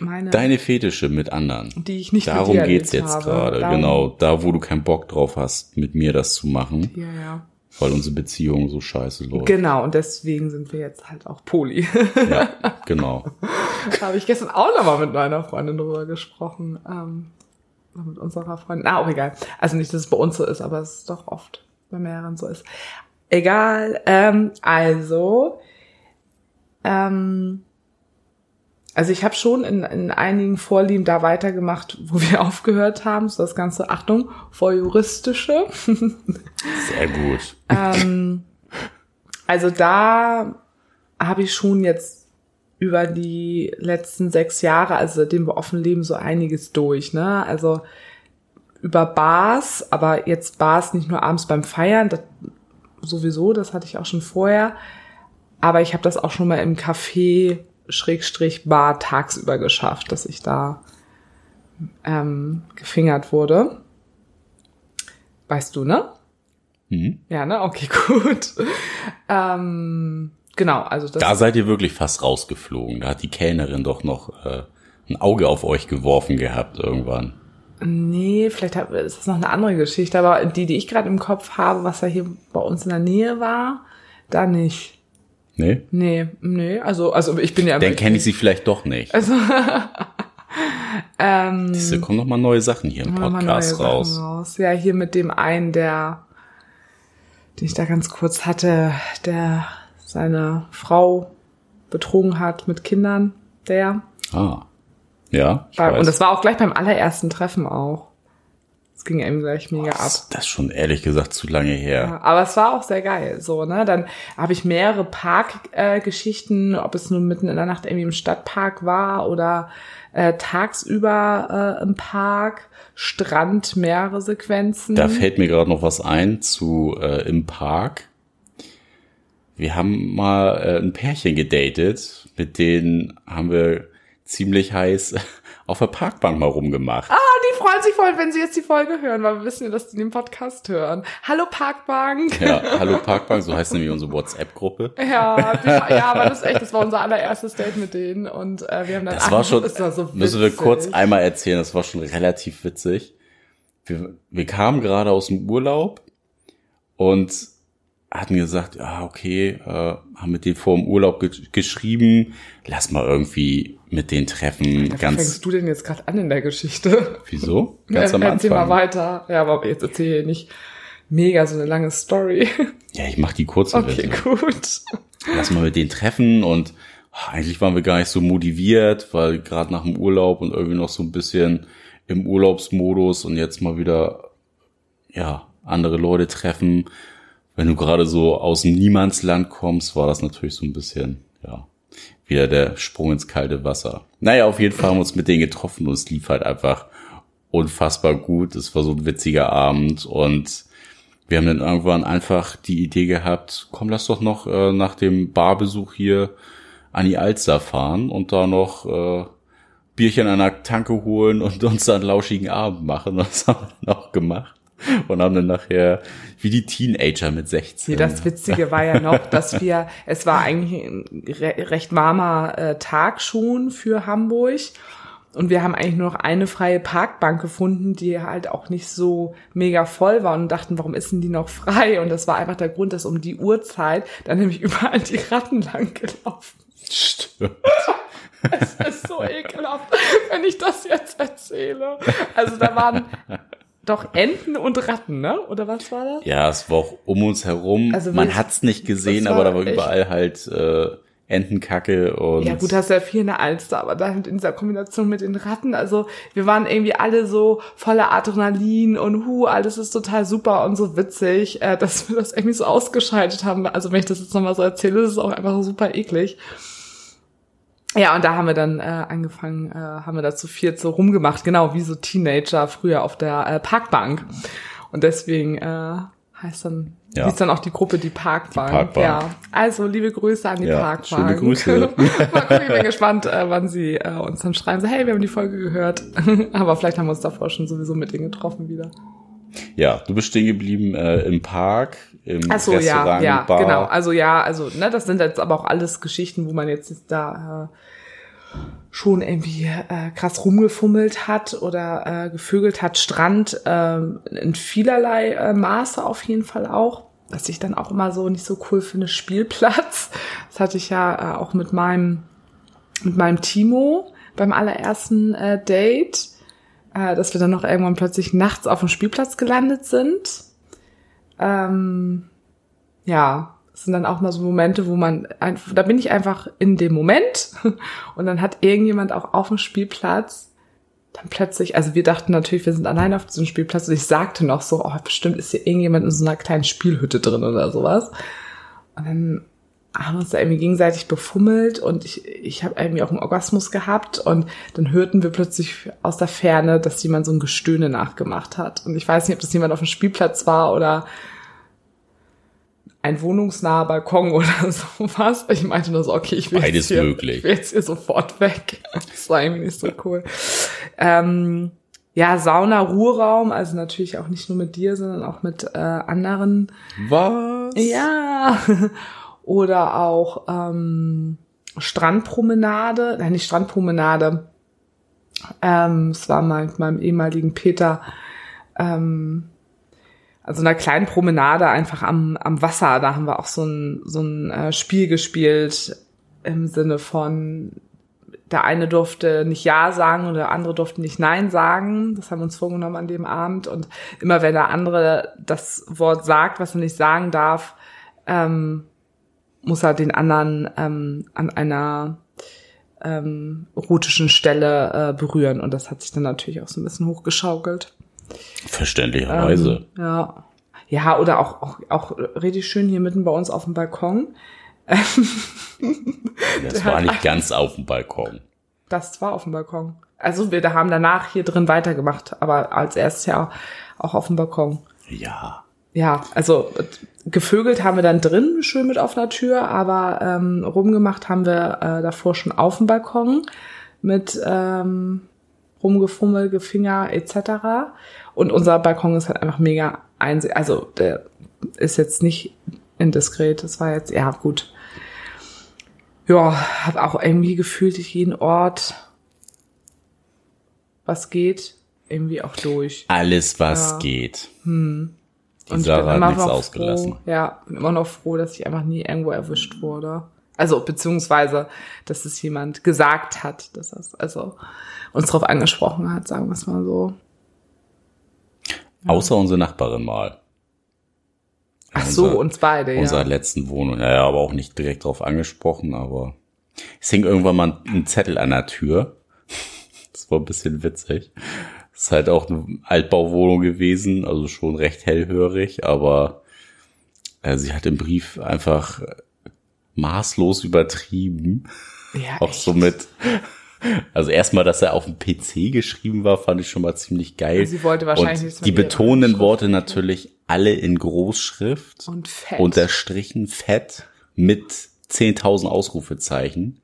Meine, Deine Fetische mit anderen. die ich nicht mit Darum dir geht's jetzt habe. gerade. Darum- Genau, da wo du keinen Bock drauf hast, mit mir das zu machen, Ja, ja. weil unsere Beziehung so scheiße läuft. Genau, und deswegen sind wir jetzt halt auch Poli. ja, (laughs) genau. da habe ich gestern auch nochmal mit meiner Freundin drüber gesprochen. Ähm, mit unserer Freundin. Ah, auch egal. Also nicht, dass es bei uns so ist, aber es ist doch oft bei mehreren so ist. Egal. Ähm, also, ähm, also ich habe schon in, in einigen Vorlieben da weitergemacht, wo wir (laughs) aufgehört haben. So das ganze, Achtung, voyeuristische. Sehr gut. (laughs) ähm, also da habe ich schon jetzt über die letzten sechs Jahre, also seitdem wir offen leben, so einiges durch. Ne? Also über Bars, aber jetzt Bars nicht nur abends beim Feiern, das sowieso, das hatte ich auch schon vorher. Aber ich habe das auch schon mal im Café Schrägstrich Bar tagsüber geschafft, dass ich da ähm, gefingert wurde. Weißt du, ne? Mhm. Ja, ne? Okay, (laughs) gut. ähm, genau, also das. Da seid ihr wirklich fast rausgeflogen. Da hat die Kellnerin doch noch äh, ein Auge auf euch geworfen gehabt irgendwann. Nee, vielleicht ist das noch eine andere Geschichte, aber die, die ich gerade im Kopf habe, was ja hier bei uns in der Nähe war, da nicht. Nee? Nee, nee, also, also ich bin ja. Dann kenne ich sie vielleicht doch nicht. Also, (laughs) ähm, Siehste, kommen noch mal neue Sachen hier im Podcast raus. raus. Ja, hier mit dem einen, der, den ich da ganz kurz hatte, der seine Frau betrogen hat mit Kindern, der. Ah. Ja, weiß. und das war auch gleich beim allerersten Treffen auch. Es ging eben gleich mega ab. das, ist schon ehrlich gesagt zu lange her. Ja, aber es war auch sehr geil, so, ne? Dann habe ich mehrere Parkgeschichten, äh, ob es nun mitten in der Nacht irgendwie im Stadtpark war oder äh, tagsüber äh, im Park, Strand, mehrere Sequenzen. Da fällt mir gerade noch was ein zu äh, im Park. Wir haben mal äh, ein Pärchen gedatet, mit denen haben wir ziemlich heiß (laughs) auf der Parkbank mal rumgemacht. Ah, die freuen sich voll, wenn sie jetzt die Folge hören, weil wir wissen ja, dass die den Podcast hören. Hallo Parkbank. Ja, (laughs) hallo Parkbank, so heißt nämlich unsere WhatsApp-Gruppe. Ja, die, (laughs) ja, aber das ist echt, das war unser allererstes Date mit denen und äh, wir haben dann Das ach, war schon, das war so müssen wir kurz einmal erzählen, das war schon relativ witzig. Wir, wir kamen gerade aus dem Urlaub und hatten gesagt, ja, okay, äh, haben mit denen vor dem Urlaub ge geschrieben, lass mal irgendwie mit denen treffen, Dafür ganz, fängst du denn jetzt gerade an in der Geschichte? wieso? (laughs) Ganz am Erzähl mal Anfang. weiter. Ja, aber jetzt erzähl nicht mega so eine lange Story. (laughs) Ja, ich mach die kurze Okay, Version. gut. Lass mal mit denen treffen und ach, eigentlich waren wir gar nicht so motiviert, weil gerade nach dem Urlaub und irgendwie noch so ein bisschen im Urlaubsmodus und jetzt mal wieder, ja, andere Leute treffen. Wenn du gerade so aus Niemandsland kommst, war das natürlich so ein bisschen, ja, wieder der Sprung ins kalte Wasser. Naja, auf jeden Fall haben wir uns mit denen getroffen und es lief halt einfach unfassbar gut. Es war so ein witziger Abend und wir haben dann irgendwann einfach die Idee gehabt, komm, lass doch noch äh, nach dem Barbesuch hier an die Alster fahren und da noch äh, Bierchen an der Tanke holen und uns dann einen lauschigen Abend machen. (laughs) Das haben wir dann auch gemacht und haben dann nachher wie die Teenager mit 16. Nee, das Witzige war ja noch, dass wir, es war eigentlich ein re recht warmer äh, Tag schon für Hamburg. Und wir haben eigentlich nur noch eine freie Parkbank gefunden, die halt auch nicht so mega voll war und dachten, warum ist denn die noch frei? Und das war einfach der Grund, dass um die Uhrzeit dann nämlich (laughs) überall die Ratten lang gelaufen. Stimmt. (laughs) Es ist so ekelhaft, wenn ich das jetzt erzähle. Also da waren doch Enten und Ratten, ne? Oder was war das? Ja, es war auch um uns herum. Also Man hat's nicht gesehen, aber da war echt- überall halt äh, Entenkacke und Ja gut, hast ja viel in der Alster, aber dann in dieser Kombination mit den Ratten, also wir waren irgendwie alle so voller Adrenalin und hu, alles ist total super und so witzig, äh, dass wir das irgendwie so ausgeschaltet haben. Also wenn ich das jetzt nochmal so erzähle, ist es auch einfach super eklig. Ja, und da haben wir dann äh, angefangen, äh, haben wir da zu viert so rumgemacht, genau wie so Teenager früher auf der äh, Parkbank. Und deswegen äh, heißt dann, Ja. hieß dann auch die Gruppe die Parkbank. Die Parkbank. Ja, also liebe Grüße an die Ja, Parkbank. schöne Grüße. (laughs) Mal gucken, ich bin gespannt, äh, wann sie äh, uns dann schreiben, so, hey, wir haben die Folge gehört. (laughs) Aber vielleicht haben wir uns davor schon sowieso mit denen getroffen wieder. ja, du bist stehen geblieben äh, im Park, im Ach so, ja, Restaurant, ja, Bar. genau. Also ja, also ne, das sind jetzt aber auch alles Geschichten, wo man jetzt da äh, schon irgendwie äh, krass rumgefummelt hat oder äh, gevögelt hat. Strand ähm, in vielerlei äh, Maße auf jeden Fall auch. Was ich dann auch immer so nicht so cool finde, Spielplatz. (laughs) Das hatte ich ja äh, auch mit meinem mit meinem Timo beim allerersten äh, Date, äh, dass wir dann noch irgendwann plötzlich nachts auf dem Spielplatz gelandet sind. Ähm, ja, es sind dann auch mal so Momente, wo man, einfach, da bin ich einfach in dem Moment (laughs) und dann hat irgendjemand auch auf dem Spielplatz dann plötzlich, also wir dachten natürlich, wir sind allein auf diesem Spielplatz und ich sagte noch so, oh, bestimmt ist hier irgendjemand in so einer kleinen Spielhütte drin oder sowas. Und dann haben wir uns da irgendwie gegenseitig befummelt und ich, ich habe irgendwie auch einen Orgasmus gehabt und dann hörten wir plötzlich aus der Ferne, dass jemand so ein Gestöhne nachgemacht hat. Und ich weiß nicht, ob das jemand auf dem Spielplatz war oder ein wohnungsnaher Balkon (laughs) oder sowas. Ich meinte nur so, okay, ich will, Beides jetzt hier, möglich. ich will jetzt hier sofort weg. Das war irgendwie nicht so cool. Ähm, ja, Sauna, Ruheraum, also natürlich auch nicht nur mit dir, sondern auch mit äh, anderen Was? ja. (laughs) Oder auch ähm, Strandpromenade, nein, nicht Strandpromenade. Ähm, es war mal mit meinem ehemaligen Peter, ähm, also einer kleinen Promenade einfach am, am Wasser. Da haben wir auch so ein, so ein äh, Spiel gespielt im Sinne von, der eine durfte nicht Ja sagen und der andere durfte nicht Nein sagen. Das haben wir uns vorgenommen an dem Abend. Und immer wenn der andere das Wort sagt, was er nicht sagen darf, ähm, muss er den anderen ähm, an einer ähm, erotischen Stelle äh, berühren. Und das hat sich dann natürlich auch so ein bisschen hochgeschaukelt. Verständlicherweise. Ähm, ja. Ja, oder auch, auch, auch richtig schön hier mitten bei uns auf dem Balkon. (laughs) das war nicht ganz auf dem Balkon. Das war auf dem Balkon. Also wir da haben danach hier drin weitergemacht, aber als erstes ja auch auf dem Balkon. Ja. Ja, also gevögelt haben wir dann drin schön mit offener Tür, aber ähm, rumgemacht haben wir äh, davor schon auf dem Balkon mit ähm, rumgefummel, Gefinger etc. Und unser Balkon ist halt einfach mega einseh. Also der ist jetzt nicht indiskret. Das war jetzt ja gut. Ja, habe auch irgendwie gefühlt ich jeden Ort, was geht, irgendwie auch durch. Alles, was Ja. geht. Hm. Die Und Sarah hat nichts ausgelassen. Froh, ja, bin immer noch froh, dass ich einfach nie irgendwo erwischt wurde. Also, beziehungsweise, dass es jemand gesagt hat, dass das, also, uns darauf angesprochen hat, sagen wir es mal so. Außer unsere Nachbarin mal. Ach so, Unser- uns beide, ja. Unserer letzten Wohnung. Ja, ja, aber auch nicht direkt drauf angesprochen, aber es hing irgendwann mal ein Zettel an der Tür. (laughs) Das war ein bisschen witzig. Es ist halt auch eine Altbauwohnung gewesen, also schon recht hellhörig, aber äh, sie hat im Brief einfach maßlos übertrieben. ja, Auch echt. so mit, also erstmal, dass er auf dem PC geschrieben war, fand ich schon mal ziemlich geil. Sie wollte wahrscheinlich Und die betonenden Worte natürlich alle in Großschrift Und fett. unterstrichen fett mit 10.000 Ausrufezeichen.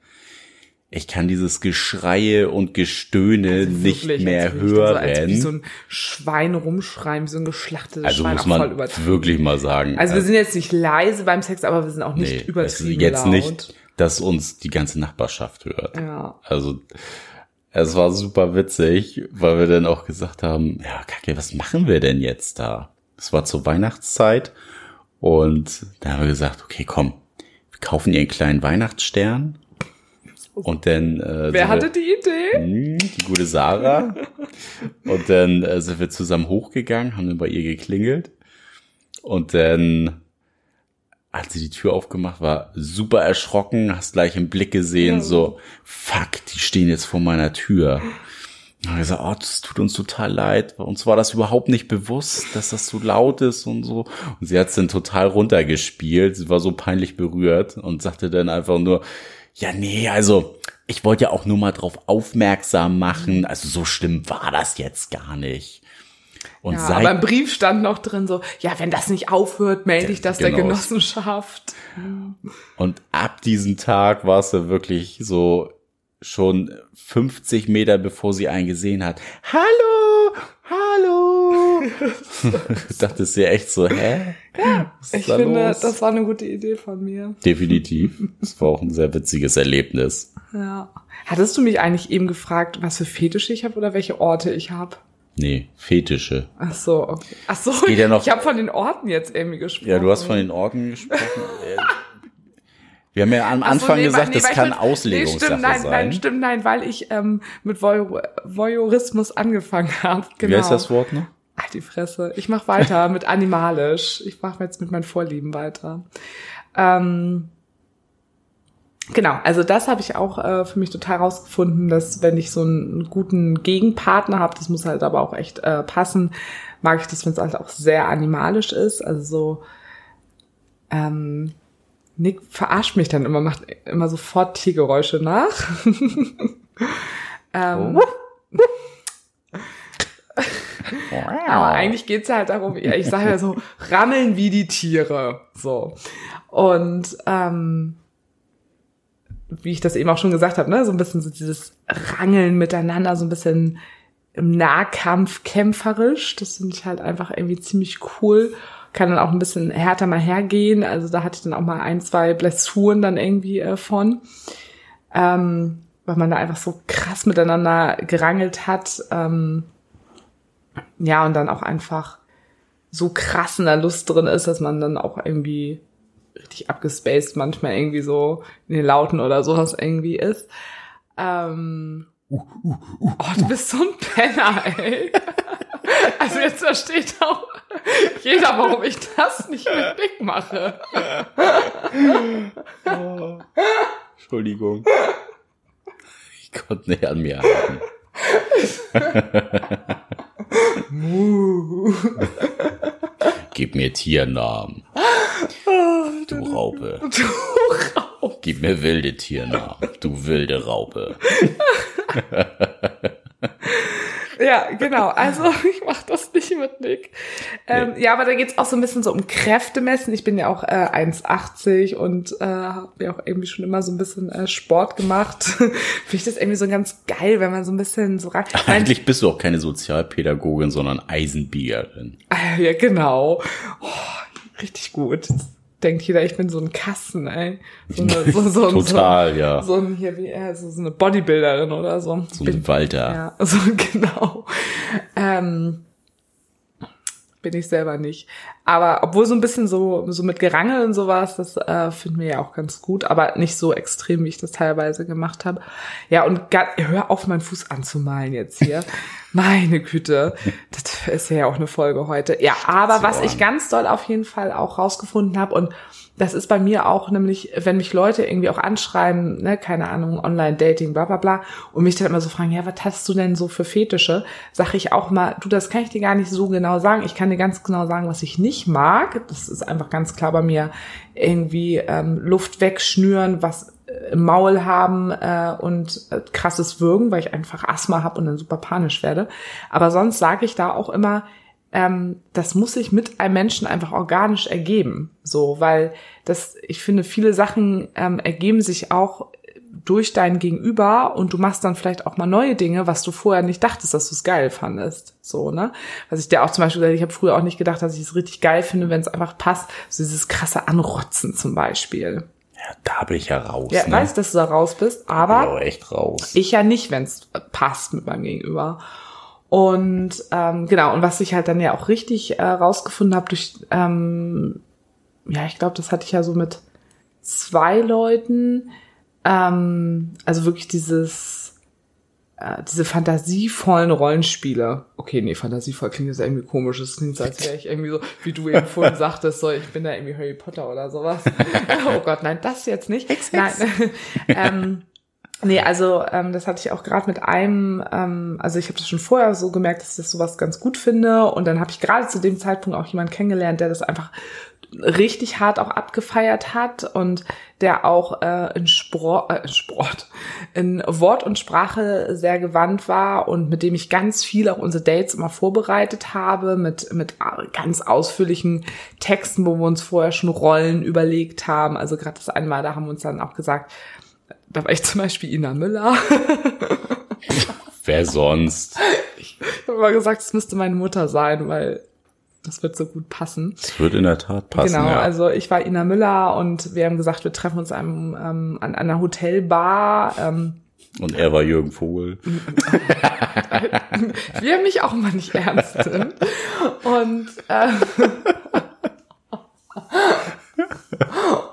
Ich kann dieses Geschreie und Gestöhne nicht Also Wirklich, mehr als würde ich dann So, als hören. wie so ein Schwein rumschreien, wie so ein geschlachtetes also Schwein, muss auch voll man übertrieben. wirklich mal sagen. Also wir äh, sind jetzt nicht leise beim Sex, aber wir sind auch nicht nee, übertrieben jetzt laut. nicht, dass uns die ganze Nachbarschaft hört. Ja. Also Es war super witzig, weil wir dann auch gesagt haben, ja, Kacke, was machen wir denn jetzt da? Es war zur Weihnachtszeit und da haben wir gesagt, okay, komm, wir kaufen ihr einen kleinen Weihnachtsstern und dann äh, Wer hatte die Idee? Mh, die gute Sarah. (laughs) und dann äh, sind wir zusammen hochgegangen, haben dann bei ihr geklingelt. Und dann hat sie die Tür aufgemacht, war super erschrocken, hast gleich im Blick gesehen, Ja. so, fuck, die stehen jetzt vor meiner Tür. Und ich gesagt, oh, das tut uns total leid. Uns war das überhaupt nicht bewusst, dass das so laut ist und so. Und sie hat es dann total runtergespielt. Sie war so peinlich berührt und sagte dann einfach nur, ja, nee, also ich wollte ja auch nur mal drauf aufmerksam machen. Also so schlimm war das jetzt gar nicht. Und Ja, seit aber im Brief stand noch drin so, ja, wenn das nicht aufhört, melde ich das der Genau. Genossenschaft. (laughs) Und ab diesem Tag war es ja wirklich so schon 50 Meter bevor sie einen gesehen hat. Hallo, hallo. (laughs) Dachte sie echt so, hä? Ist Ich da finde, los? das war eine gute Idee von mir. Definitiv. Das war auch ein sehr witziges Erlebnis. Ja. Hattest du mich eigentlich eben gefragt, was für Fetische ich habe oder welche Orte ich habe? Nee, Fetische. Ach so, okay. Ach so, ja noch- ich habe von den Orten jetzt irgendwie gesprochen. Ja, du hast von den Orten gesprochen. (laughs) Wir haben ja am Ach so, Anfang nee, gesagt, weil- das kann ich- Auslegungssache nee, stimmt, nein, sein. Nein, stimmt, nein, weil ich ähm, mit Voyeur Voyeurismus angefangen habe. Genau. Wie heißt das Wort noch? Ach, die Fresse. Ich mache weiter mit animalisch. Ich mache jetzt mit meinen Vorlieben weiter. Ähm, genau, also das habe ich auch äh, für mich total rausgefunden, dass wenn ich so einen guten Gegenpartner habe, das muss halt aber auch echt äh, passen, mag ich das, wenn es halt auch sehr animalisch ist. Also so, ähm, Nick verarscht mich dann immer, macht immer sofort Tiergeräusche nach. (laughs) ähm, (laughs) Aber eigentlich geht's ja halt darum, ich sage ja so, rammeln wie die Tiere. So. Und ähm, wie ich das eben auch schon gesagt habe, ne, so ein bisschen so dieses Rangeln miteinander, so ein bisschen im Nahkampf kämpferisch. Das finde ich halt einfach irgendwie ziemlich cool. Kann dann auch ein bisschen härter mal hergehen. Also da hatte ich dann auch mal ein, zwei Blessuren dann irgendwie äh, von. Ähm, weil man da einfach so krass miteinander gerangelt hat. Ähm, ja, und dann auch einfach so krass in der Lust drin ist, dass man dann auch irgendwie richtig abgespaced manchmal irgendwie so in den Lauten oder sowas irgendwie ist. Ähm, oh, du bist so ein Penner, ey. (laughs) Also jetzt versteht auch jeder, warum ich das nicht mit Nick mache. (laughs) Entschuldigung. Ich konnte nicht an mir halten. Gib mir Tiernamen. Du Raupe. Du Raub. Gib mir wilde Tiernamen. Du wilde Raupe. Ja, genau. Also ich mache das (laughs) mit Nick. Ähm, Ja, aber da geht's auch so ein bisschen so um Kräftemessen. Ich bin ja auch äh, 1,80 und äh, habe ja auch irgendwie schon immer so ein bisschen äh, Sport gemacht. (laughs) Finde ich das irgendwie so ganz geil, wenn man so ein bisschen so rein. Eigentlich bist du auch keine Sozialpädagogin, sondern Eisenbiegerin. (laughs) Ah, Ja, genau. Oh, richtig gut. Jetzt denkt jeder, ich bin so ein Kasten, ey. So eine, so, so, Total, so, ja. So ein hier wie äh, so, eine Bodybuilderin oder so. So ein Walter. Ja, so genau. Ähm, bin ich selber nicht. Aber obwohl so ein bisschen so, so mit Gerangel und sowas, das äh, finden wir ja auch ganz gut, aber nicht so extrem, wie ich das teilweise gemacht habe. Ja, und ga, hör auf, meinen Fuß anzumalen jetzt hier. (laughs) Meine Güte. Das ist ja auch eine Folge heute. Ja, aber was ich ganz doll auf jeden Fall auch rausgefunden habe und das ist bei mir auch nämlich, wenn mich Leute irgendwie auch anschreiben, ne, keine Ahnung, Online-Dating, bla bla bla, und mich dann immer so fragen, ja, was hast du denn so für Fetische? Sag ich auch mal, du, das kann ich dir gar nicht so genau sagen. Ich kann dir ganz genau sagen, was ich nicht mag. Das ist einfach ganz klar bei mir irgendwie ähm, Luft wegschnüren, was äh, im Maul haben äh, und äh, krasses Würgen, weil ich einfach Asthma habe und dann super panisch werde. Aber sonst sage ich da auch immer, ähm, das muss sich mit einem Menschen einfach organisch ergeben. So, weil das, ich finde, viele Sachen ähm, ergeben sich auch durch dein Gegenüber und du machst dann vielleicht auch mal neue Dinge, was du vorher nicht dachtest, dass du es geil fandest. So, ne? Was ich dir auch zum Beispiel gesagt, ich habe früher auch nicht gedacht, dass ich es richtig geil finde, wenn es einfach passt. So dieses krasse Anrotzen zum Beispiel. Ja, da bin ich ja raus. Ja, ne? weiß, dass du da raus bist, aber Ich bin auch echt raus. ich ja nicht, wenn es passt mit meinem Gegenüber. Und ähm, genau, und was ich halt dann ja auch richtig äh, rausgefunden habe durch, ähm, ja, ich glaube, das hatte ich ja so mit zwei Leuten, ähm, also wirklich dieses, äh, diese fantasievollen Rollenspiele. Okay, nee, fantasievoll klingt jetzt irgendwie komisch. Es klingt als wäre ich irgendwie so, wie du eben vorhin (laughs) sagtest, so, ich bin da irgendwie Harry Potter oder sowas. (laughs) oh Gott, nein, das jetzt nicht. Nein, (laughs) ähm, Nee, also ähm, das hatte ich auch gerade mit einem, ähm, also ich habe das schon vorher so gemerkt, dass ich das sowas ganz gut finde. Und dann habe ich gerade zu dem Zeitpunkt auch jemanden kennengelernt, der das einfach richtig hart auch abgefeiert hat und der auch äh, in, Sport, äh, in Sport, in Wort und Sprache sehr gewandt war und mit dem ich ganz viel auch unsere Dates immer vorbereitet habe, mit, mit ganz ausführlichen Texten, wo wir uns vorher schon Rollen überlegt haben. Also gerade das einmal, da haben wir uns dann auch gesagt, da war ich zum Beispiel Ina Müller. (laughs) Wer sonst? Ich habe immer gesagt, es müsste meine Mutter sein, weil das wird so gut passen. Das wird in der Tat passen. genau, ja. also ich war Ina Müller und wir haben gesagt, wir treffen uns einem, ähm, an einer Hotelbar. Ähm, Und er war Jürgen Vogel. (laughs) wie er mich auch immer nicht ernst nimmt. Und äh, (laughs)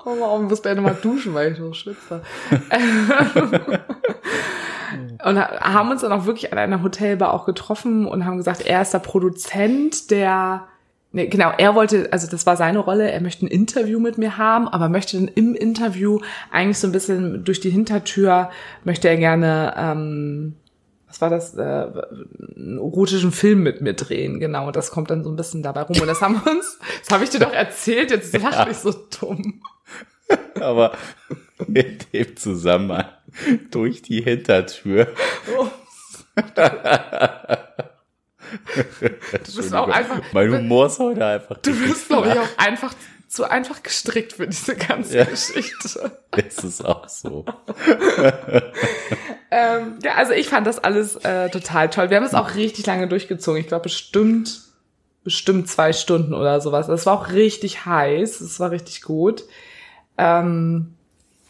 oh, warum musste er nochmal duschen, weil ich so schwitze. (laughs) und haben uns dann auch wirklich an einer Hotelbar auch getroffen und haben gesagt, er ist der Produzent, der Nee, genau, er wollte, also das war seine Rolle, er möchte ein Interview mit mir haben, aber möchte dann im Interview eigentlich so ein bisschen durch die Hintertür, möchte er gerne, ähm, was war das, äh, einen erotischen Film mit mir drehen, genau, das kommt dann so ein bisschen dabei rum und das haben wir uns, das habe ich dir doch erzählt, jetzt lach ich so dumm. (laughs) Aber in dem Zusammenhang durch die Hintertür. Oh. Du bist auch einfach, Mein Humor ist heute einfach. du bist, glaube ich, auch einfach zu einfach gestrickt für diese ganze Ja. Geschichte. Das ist auch so. Ähm, ja, also ich fand das alles äh, total toll. Wir haben es auch richtig lange durchgezogen. Ich glaube bestimmt, bestimmt zwei Stunden oder sowas. Es war auch richtig heiß. Es war richtig gut. Ähm,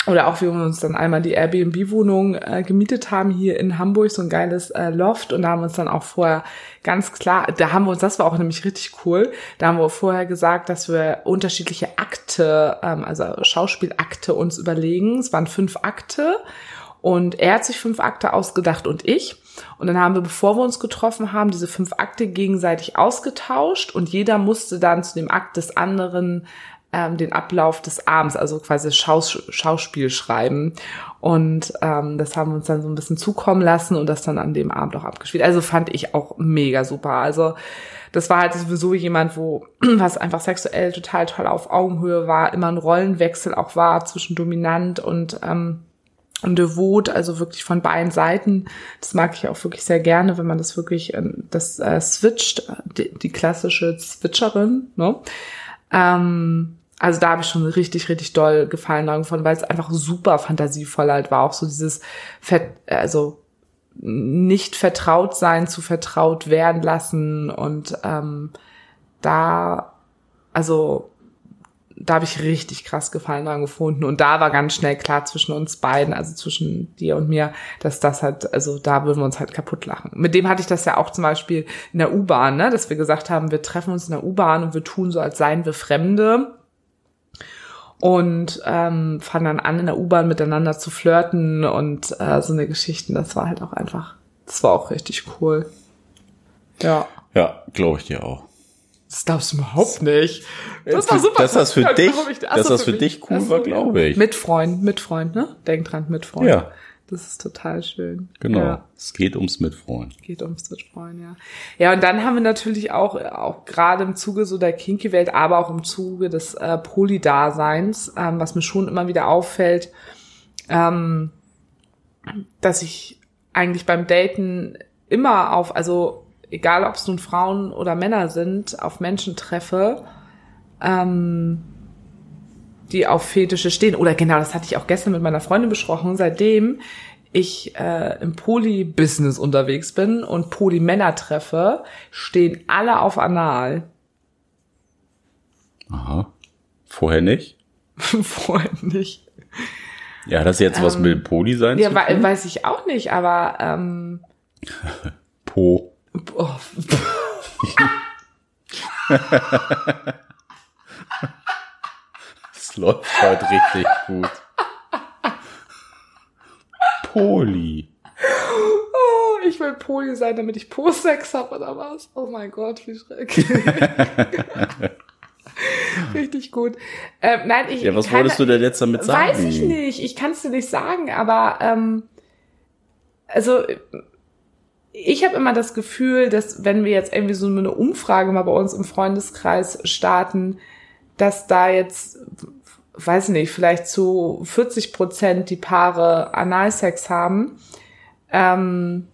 oder auch, wie wir uns dann einmal die Airbnb-Wohnung äh, gemietet haben hier in Hamburg, so ein geiles äh, Loft. Und da haben wir uns dann auch vorher ganz klar, da haben wir uns, das war auch nämlich richtig cool, da haben wir vorher gesagt, dass wir unterschiedliche Akte, ähm, also Schauspielakte uns überlegen. Es waren fünf Akte. Und er hat sich fünf Akte ausgedacht und ich. Und dann haben wir, bevor wir uns getroffen haben, diese fünf Akte gegenseitig ausgetauscht und jeder musste dann zu dem Akt des anderen ähm, den Ablauf des Abends, also quasi Schaus Schauspiel schreiben. Und ähm, das haben wir uns dann so ein bisschen zukommen lassen und das dann an dem Abend auch abgespielt. Also fand ich auch mega super. Also das war halt sowieso jemand, wo (clears throat) was einfach sexuell total toll auf Augenhöhe war, immer ein Rollenwechsel auch war zwischen dominant und ähm, und devot, also wirklich von beiden Seiten. Das mag ich auch wirklich sehr gerne, wenn man das wirklich, ähm, das äh, switcht, die, die klassische Switcherin, ne? Ähm, also da habe ich schon richtig, richtig doll Gefallen dran gefunden, weil es einfach super fantasievoll halt war. Auch so dieses, also nicht vertraut sein zu vertraut werden lassen und ähm, da, also da habe ich richtig krass Gefallen dran gefunden und da war ganz schnell klar zwischen uns beiden, also zwischen dir und mir, dass das halt, also da würden wir uns halt kaputt lachen. Mit dem hatte ich das ja auch zum Beispiel in der U-Bahn, ne, dass wir gesagt haben, wir treffen uns in der U-Bahn und wir tun so, als seien wir Fremde und ähm, fangen dann an, in der U-Bahn miteinander zu flirten und äh, so eine Geschichten. Das war halt auch einfach, das war auch richtig cool. Ja. Ja, glaube ich dir auch. Das glaubst du überhaupt nicht. Das war super. Dass das für Ja, dich, ich. Dass das für mich. dich cool war, glaube ich. Mit Freund, mit Freund, ne? Denk dran, mit Freund. Ja. Das ist total schön. Genau. Ja, Es geht ums Mitfreuen. geht ums Mitfreuen, ja. Ja, und dann haben wir natürlich auch, auch gerade im Zuge so der Kinky-Welt, aber auch im Zuge des äh, Poly-Daseins, ähm, was mir schon immer wieder auffällt, ähm, dass ich eigentlich beim Daten immer auf, also egal ob es nun Frauen oder Männer sind, auf Menschen treffe, ähm, die auf Fetische stehen. Oder genau, das hatte ich auch gestern mit meiner Freundin besprochen, seitdem ich äh, im Poly-Business unterwegs bin und Poly-Männer treffe, stehen alle auf Anal. Aha. Vorher nicht? (laughs) Vorher nicht. Ja, das jetzt was mit Poli sein Ja, tun? weiß ich auch nicht, aber ähm, (laughs) Po. oh, (laughs) Es läuft heute richtig gut. Poli. oh, ich will Poli sein, damit ich Po-Sex habe oder was? Oh mein Gott, wie schrecklich. (laughs) Richtig gut. Ähm, nein, ich Ja, was keine- wolltest du denn jetzt damit sagen? Weiß ich nicht. Ich kann es dir nicht sagen, aber ähm, also ich habe immer das Gefühl, dass wenn wir jetzt irgendwie so eine Umfrage mal bei uns im Freundeskreis starten, dass da jetzt, weiß nicht, vielleicht zu 40 Prozent die Paare Analsex haben. Ähm,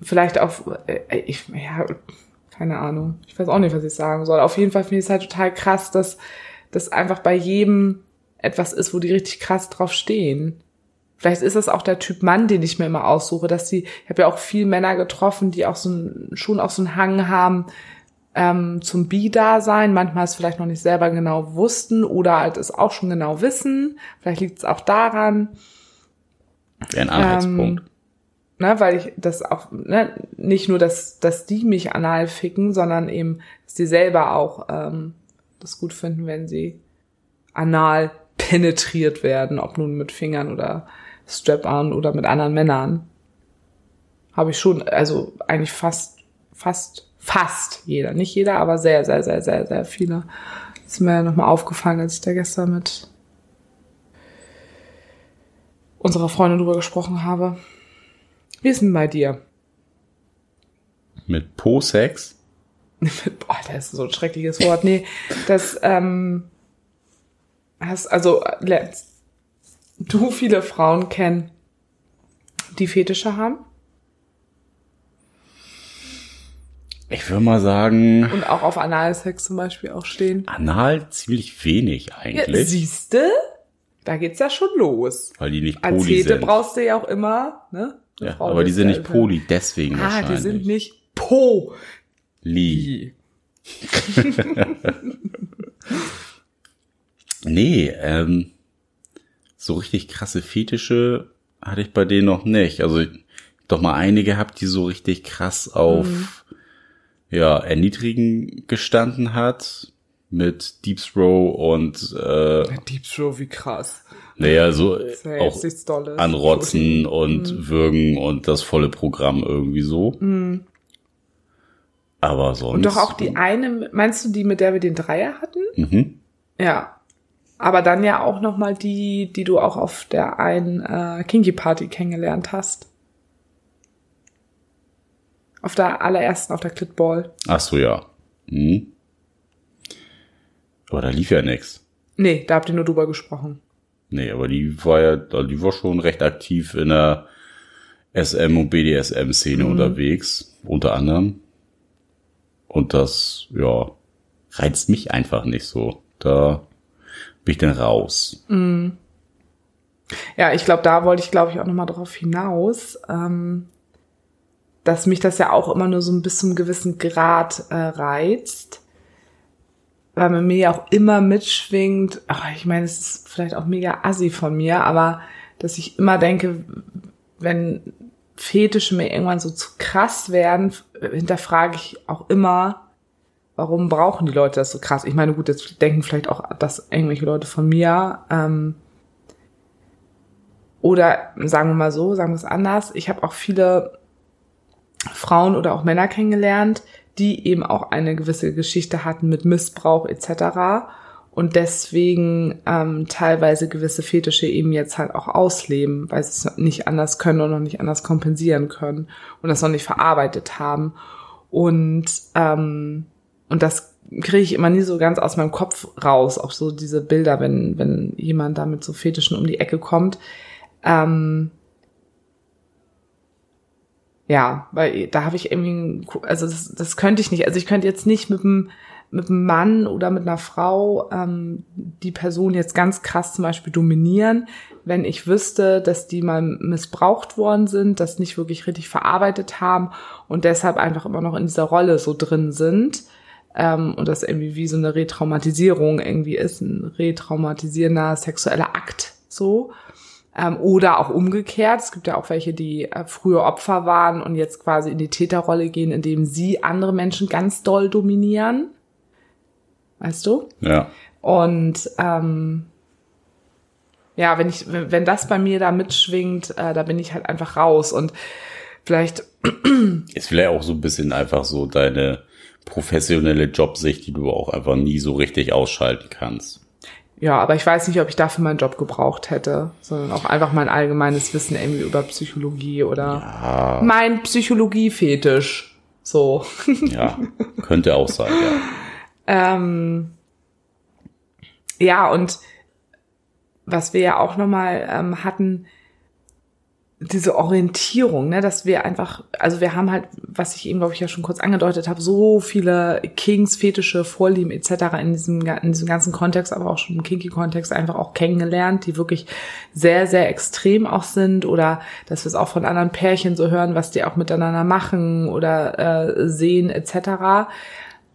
vielleicht auch, äh, ich, ja, keine Ahnung. Ich weiß auch nicht, was ich sagen soll. Auf jeden Fall finde ich es halt total krass, dass das einfach bei jedem etwas ist, wo die richtig krass drauf stehen. Vielleicht ist das auch der Typ Mann, den ich mir immer aussuche, dass die, ich habe ja auch viel Männer getroffen, die auch so ein, schon auch so einen Hang haben ähm, zum Bi-Dasein, manchmal es vielleicht noch nicht selber genau wussten oder halt es auch schon genau wissen. Vielleicht liegt es auch daran, Wäre ein Anhaltspunkt. ne, weil ich das auch, ne, nicht nur, dass, dass die mich anal ficken, sondern eben, dass die selber auch ähm, das gut finden, wenn sie anal penetriert werden, ob nun mit Fingern oder Strap-on oder mit anderen Männern. Habe ich schon, also eigentlich fast, fast, fast jeder. Nicht jeder, aber sehr, sehr, sehr, sehr, sehr viele. ist mir nochmal aufgefallen, als ich da gestern mit unserer Freundin drüber gesprochen habe. Wie ist denn bei dir? Mit Po-Sex? (laughs) Boah, das ist so ein schreckliches Wort. Nee, das, ähm, hast, also, du viele Frauen kennen, die Fetische haben Ich würde mal sagen, und auch auf Analsex zum Beispiel auch stehen. anal ziemlich wenig Ja, eigentlich, siehste? Da geht's ja schon los. weil die nicht Als Poli Hete sind. braucht ihr ja auch immer, ne? Eine Ja, Frau aber die sind ja nicht Poli, deswegen Ah, wahrscheinlich. die sind nicht Po. Li. (laughs) Nee, ähm, so richtig krasse Fetische hatte ich bei denen noch nicht. Also doch mal einige gehabt, die so richtig krass auf Mhm. Ja erniedrigen gestanden hat mit Deep Throw und äh, Deep Throw, wie krass. naja so ja auch anrotzen und Mhm. würgen und das volle Programm irgendwie so. Aber sonst Und doch auch die eine, meinst du die, mit der wir den Dreier hatten? Mhm. Ja. Aber dann ja auch noch mal die, die du auch auf der einen äh, Kinky Party kennengelernt hast. Auf der allerersten, auf der Clitball. Ach so, ja. Mhm. Aber da lief ja nix. Nee, da habt ihr nur drüber gesprochen. Nee, aber die war ja, die war schon recht aktiv in der SM- und BDSM-Szene unterwegs, unter anderem. Und das, ja, reizt mich einfach nicht so. Da bin ich dann raus. Ja, ich glaube, da wollte ich, glaube ich, auch noch mal drauf hinaus, ähm, dass mich das ja auch immer nur so ein bis zum gewissen Grad äh, reizt. Weil man mir ja auch immer mitschwingt, ach, ich meine, es ist vielleicht auch mega assi von mir, aber dass ich immer denke, wenn Fetische mir irgendwann so zu krass werden, hinterfrage ich auch immer, warum brauchen die Leute das so krass? Ich meine, gut, jetzt denken vielleicht auch das irgendwelche Leute von mir, ähm, oder sagen wir mal so, sagen wir es anders, ich habe auch viele Frauen oder auch Männer kennengelernt, die eben auch eine gewisse Geschichte hatten mit Missbrauch etc. Und deswegen ähm, teilweise gewisse Fetische eben jetzt halt auch ausleben, weil sie es nicht anders können und noch nicht anders kompensieren können und das noch nicht verarbeitet haben. Und, ähm, und das kriege ich immer nie so ganz aus meinem Kopf raus, auch so diese Bilder, wenn, wenn jemand da mit so Fetischen um die Ecke kommt. Ähm, ja, weil da habe ich irgendwie, also das, das könnte ich nicht. Also ich könnte jetzt nicht mit einem mit einem Mann oder mit einer Frau ähm, die Person jetzt ganz krass zum Beispiel dominieren, wenn ich wüsste, dass die mal missbraucht worden sind, das nicht wirklich richtig verarbeitet haben und deshalb einfach immer noch in dieser Rolle so drin sind ähm, und das irgendwie wie so eine Retraumatisierung irgendwie ist, ein retraumatisierender sexueller Akt so. Ähm, oder auch umgekehrt. Es gibt ja auch welche, die äh, früher Opfer waren und jetzt quasi in die Täterrolle gehen, indem sie andere Menschen ganz doll dominieren. Weißt du? Ja. Und ähm, ja, wenn ich, wenn das bei mir da mitschwingt, äh, da bin ich halt einfach raus. Und vielleicht. (clears throat) Ist vielleicht auch so ein bisschen einfach so deine professionelle Jobsicht, die du auch einfach nie so richtig ausschalten kannst. Ja, aber ich weiß nicht, ob ich dafür meinen Job gebraucht hätte, sondern auch einfach mein allgemeines Wissen irgendwie über Psychologie oder Ja, mein Psychologie-Fetisch. So. ja könnte auch sein, ja. ähm, ja, und was wir ja auch nochmal ähm, hatten, diese Orientierung, ne, dass wir einfach, also wir haben halt, was ich eben, glaube ich, ja schon kurz angedeutet habe, so viele Kings, Fetische, Vorlieben etc. in diesem, in diesem ganzen Kontext, aber auch schon im Kinky-Kontext einfach auch kennengelernt, die wirklich sehr, sehr extrem auch sind oder dass wir es auch von anderen Pärchen so hören, was die auch miteinander machen oder äh, sehen etc.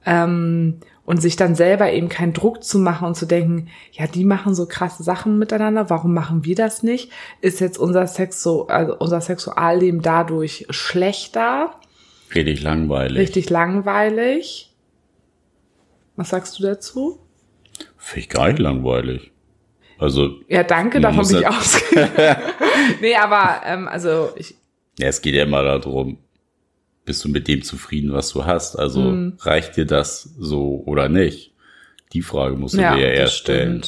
Ähm, und sich dann selber eben keinen Druck zu machen und zu denken, ja, die machen so krasse Sachen miteinander, warum machen wir das nicht? Ist jetzt unser Sexo, also unser Sexualleben dadurch schlechter, Richtig langweilig. richtig langweilig? Was sagst du dazu? Finde ich gar nicht langweilig. Also, Ja, danke, davon bin ich (laughs) ausgegangen. nee, aber ähm, also ich, ja, es geht ja immer darum, bist du mit dem zufrieden, was du hast? Also, Mhm. reicht dir das so oder nicht? Die Frage musst du ja, dir ja erst stellen.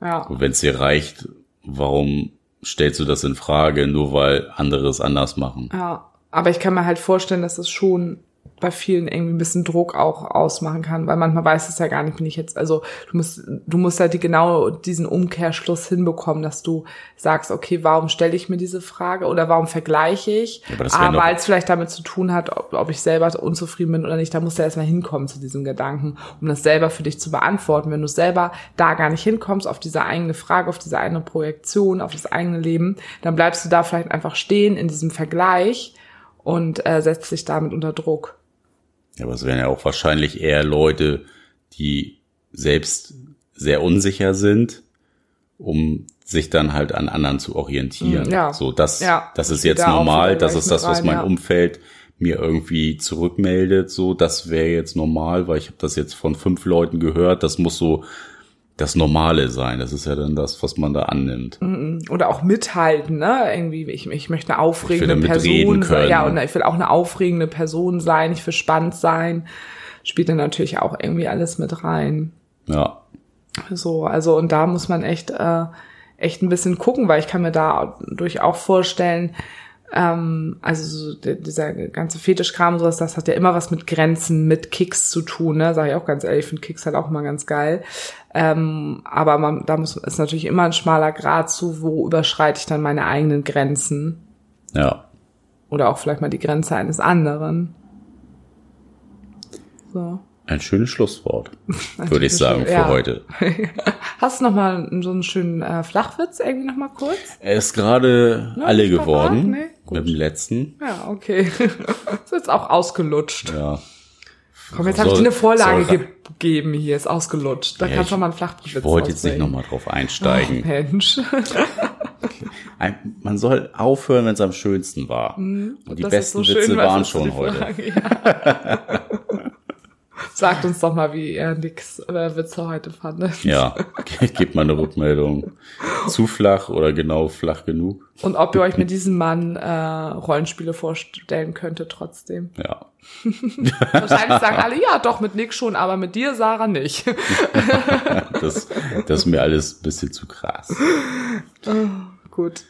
Ja. Und wenn es dir reicht, warum stellst du das in Frage, nur weil andere es anders machen? Ja, aber ich kann mir halt vorstellen, dass es schon bei vielen irgendwie ein bisschen Druck auch ausmachen kann, weil manchmal weiß es ja gar nicht, bin ich jetzt, also du musst, du musst halt die, genau diesen Umkehrschluss hinbekommen, dass du sagst, okay, warum stelle ich mir diese Frage oder warum vergleiche ich? Aber weil es vielleicht damit zu tun hat, ob, ob ich selber unzufrieden bin oder nicht, da musst du erstmal hinkommen zu diesem Gedanken, um das selber für dich zu beantworten. Wenn du selber da gar nicht hinkommst, auf diese eigene Frage, auf diese eigene Projektion, auf das eigene Leben, dann bleibst du da vielleicht einfach stehen in diesem Vergleich und äh, setzt dich damit unter Druck. Ja, aber es wären ja auch wahrscheinlich eher Leute, die selbst sehr unsicher sind, um sich dann halt an anderen zu orientieren. Mm, ja. So, das, Ja, das ist jetzt da normal, das ist das, was rein, mein ja. Umfeld mir irgendwie zurückmeldet. So, das wäre jetzt normal, weil ich habe das jetzt von fünf Leuten gehört. Das muss so das Normale sein. Das ist ja dann das, was man da annimmt. Oder auch mithalten, ne? Irgendwie, ich, ich möchte eine aufregende Person sein. Ja, und ich will auch eine aufregende Person sein, ich will spannend sein. Spielt dann natürlich auch irgendwie alles mit rein. Ja. So, also und da muss man echt, äh, echt ein bisschen gucken, weil ich kann mir da durch auch vorstellen, ähm, also so dieser ganze Fetischkram, sowas, das hat ja immer was mit Grenzen, mit Kicks zu tun, ne? Sag ich auch ganz ehrlich, ich finde Kicks halt auch immer ganz geil. Ähm, aber man, da muss ist natürlich immer ein schmaler Grad zu, wo überschreite ich dann meine eigenen Grenzen Ja. oder auch vielleicht mal die Grenze eines anderen. So. Ein schönes Schlusswort, (laughs) würde ich sagen, für ja. heute. (laughs) Hast du noch mal so einen schönen äh, Flachwitz irgendwie noch mal kurz? Er ist gerade Ja, alle geworden. Nee? Mit dem letzten. Ja, okay. (laughs) ist jetzt auch ausgelutscht. Ja. Komm, jetzt habe ich dir eine Vorlage soll- gegeben hier, ist ausgelutscht. Da Ja, kannst du mal einen Flachwitz Ich wollte jetzt nicht nochmal drauf einsteigen. Ach, Mensch. (laughs) Ein, man soll aufhören, wenn es am schönsten war. Und die Mhm. Das ist besten so schön, Witze waren schon die heute. Frage, Ja. (laughs) Sagt uns doch mal, wie ihr nix äh, Witze heute fandet. Ja, gebt mal eine Rückmeldung. Zu flach oder genau flach genug. Und ob ihr euch mit diesem Mann äh, Rollenspiele vorstellen könntet trotzdem. Ja. (laughs) Wahrscheinlich sagen alle, ja doch, mit Nick schon, aber mit dir, Sarah, nicht. (laughs) Das, das ist mir alles ein bisschen zu krass. Gut.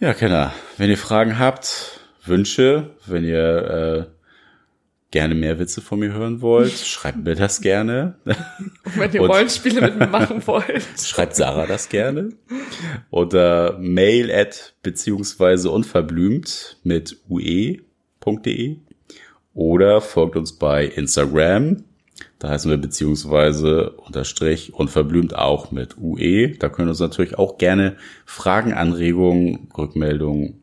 Ja, Kenner, wenn ihr Fragen habt, Wünsche, wenn ihr äh, gerne mehr Witze von mir hören wollt, schreibt mir das gerne. Und (laughs) wenn ihr Und- Rollenspiele mit mir machen (laughs) wollt. Schreibt Sarah das gerne. Oder mail at beziehungsweise unverblümt mit ue.de. Oder folgt uns bei Instagram. Da heißen wir beziehungsweise unterstrich unverblümt auch mit ue. Da können uns natürlich auch gerne Fragen, Anregungen, Rückmeldungen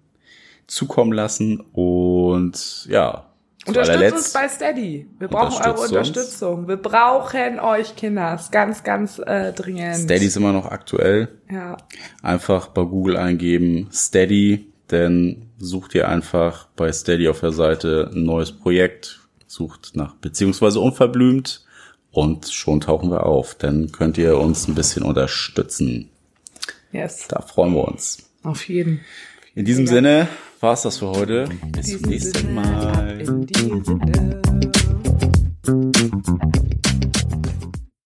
zukommen lassen. Und ja, Unterstützt uns bei Steady. Wir brauchen eure Unterstützung. Wir brauchen euch, Kinders. Ganz, ganz äh, dringend. Steady ist immer noch aktuell. Ja. Einfach bei Google eingeben Steady, denn sucht ihr einfach bei Steady auf der Seite ein neues Projekt, sucht nach beziehungsweise unverblümt und schon tauchen wir auf. Dann könnt ihr uns ein bisschen unterstützen. Yes. Da freuen wir uns. Auf jeden. In diesem ja. Sinne war es das für heute. Bis zum nächsten Mal.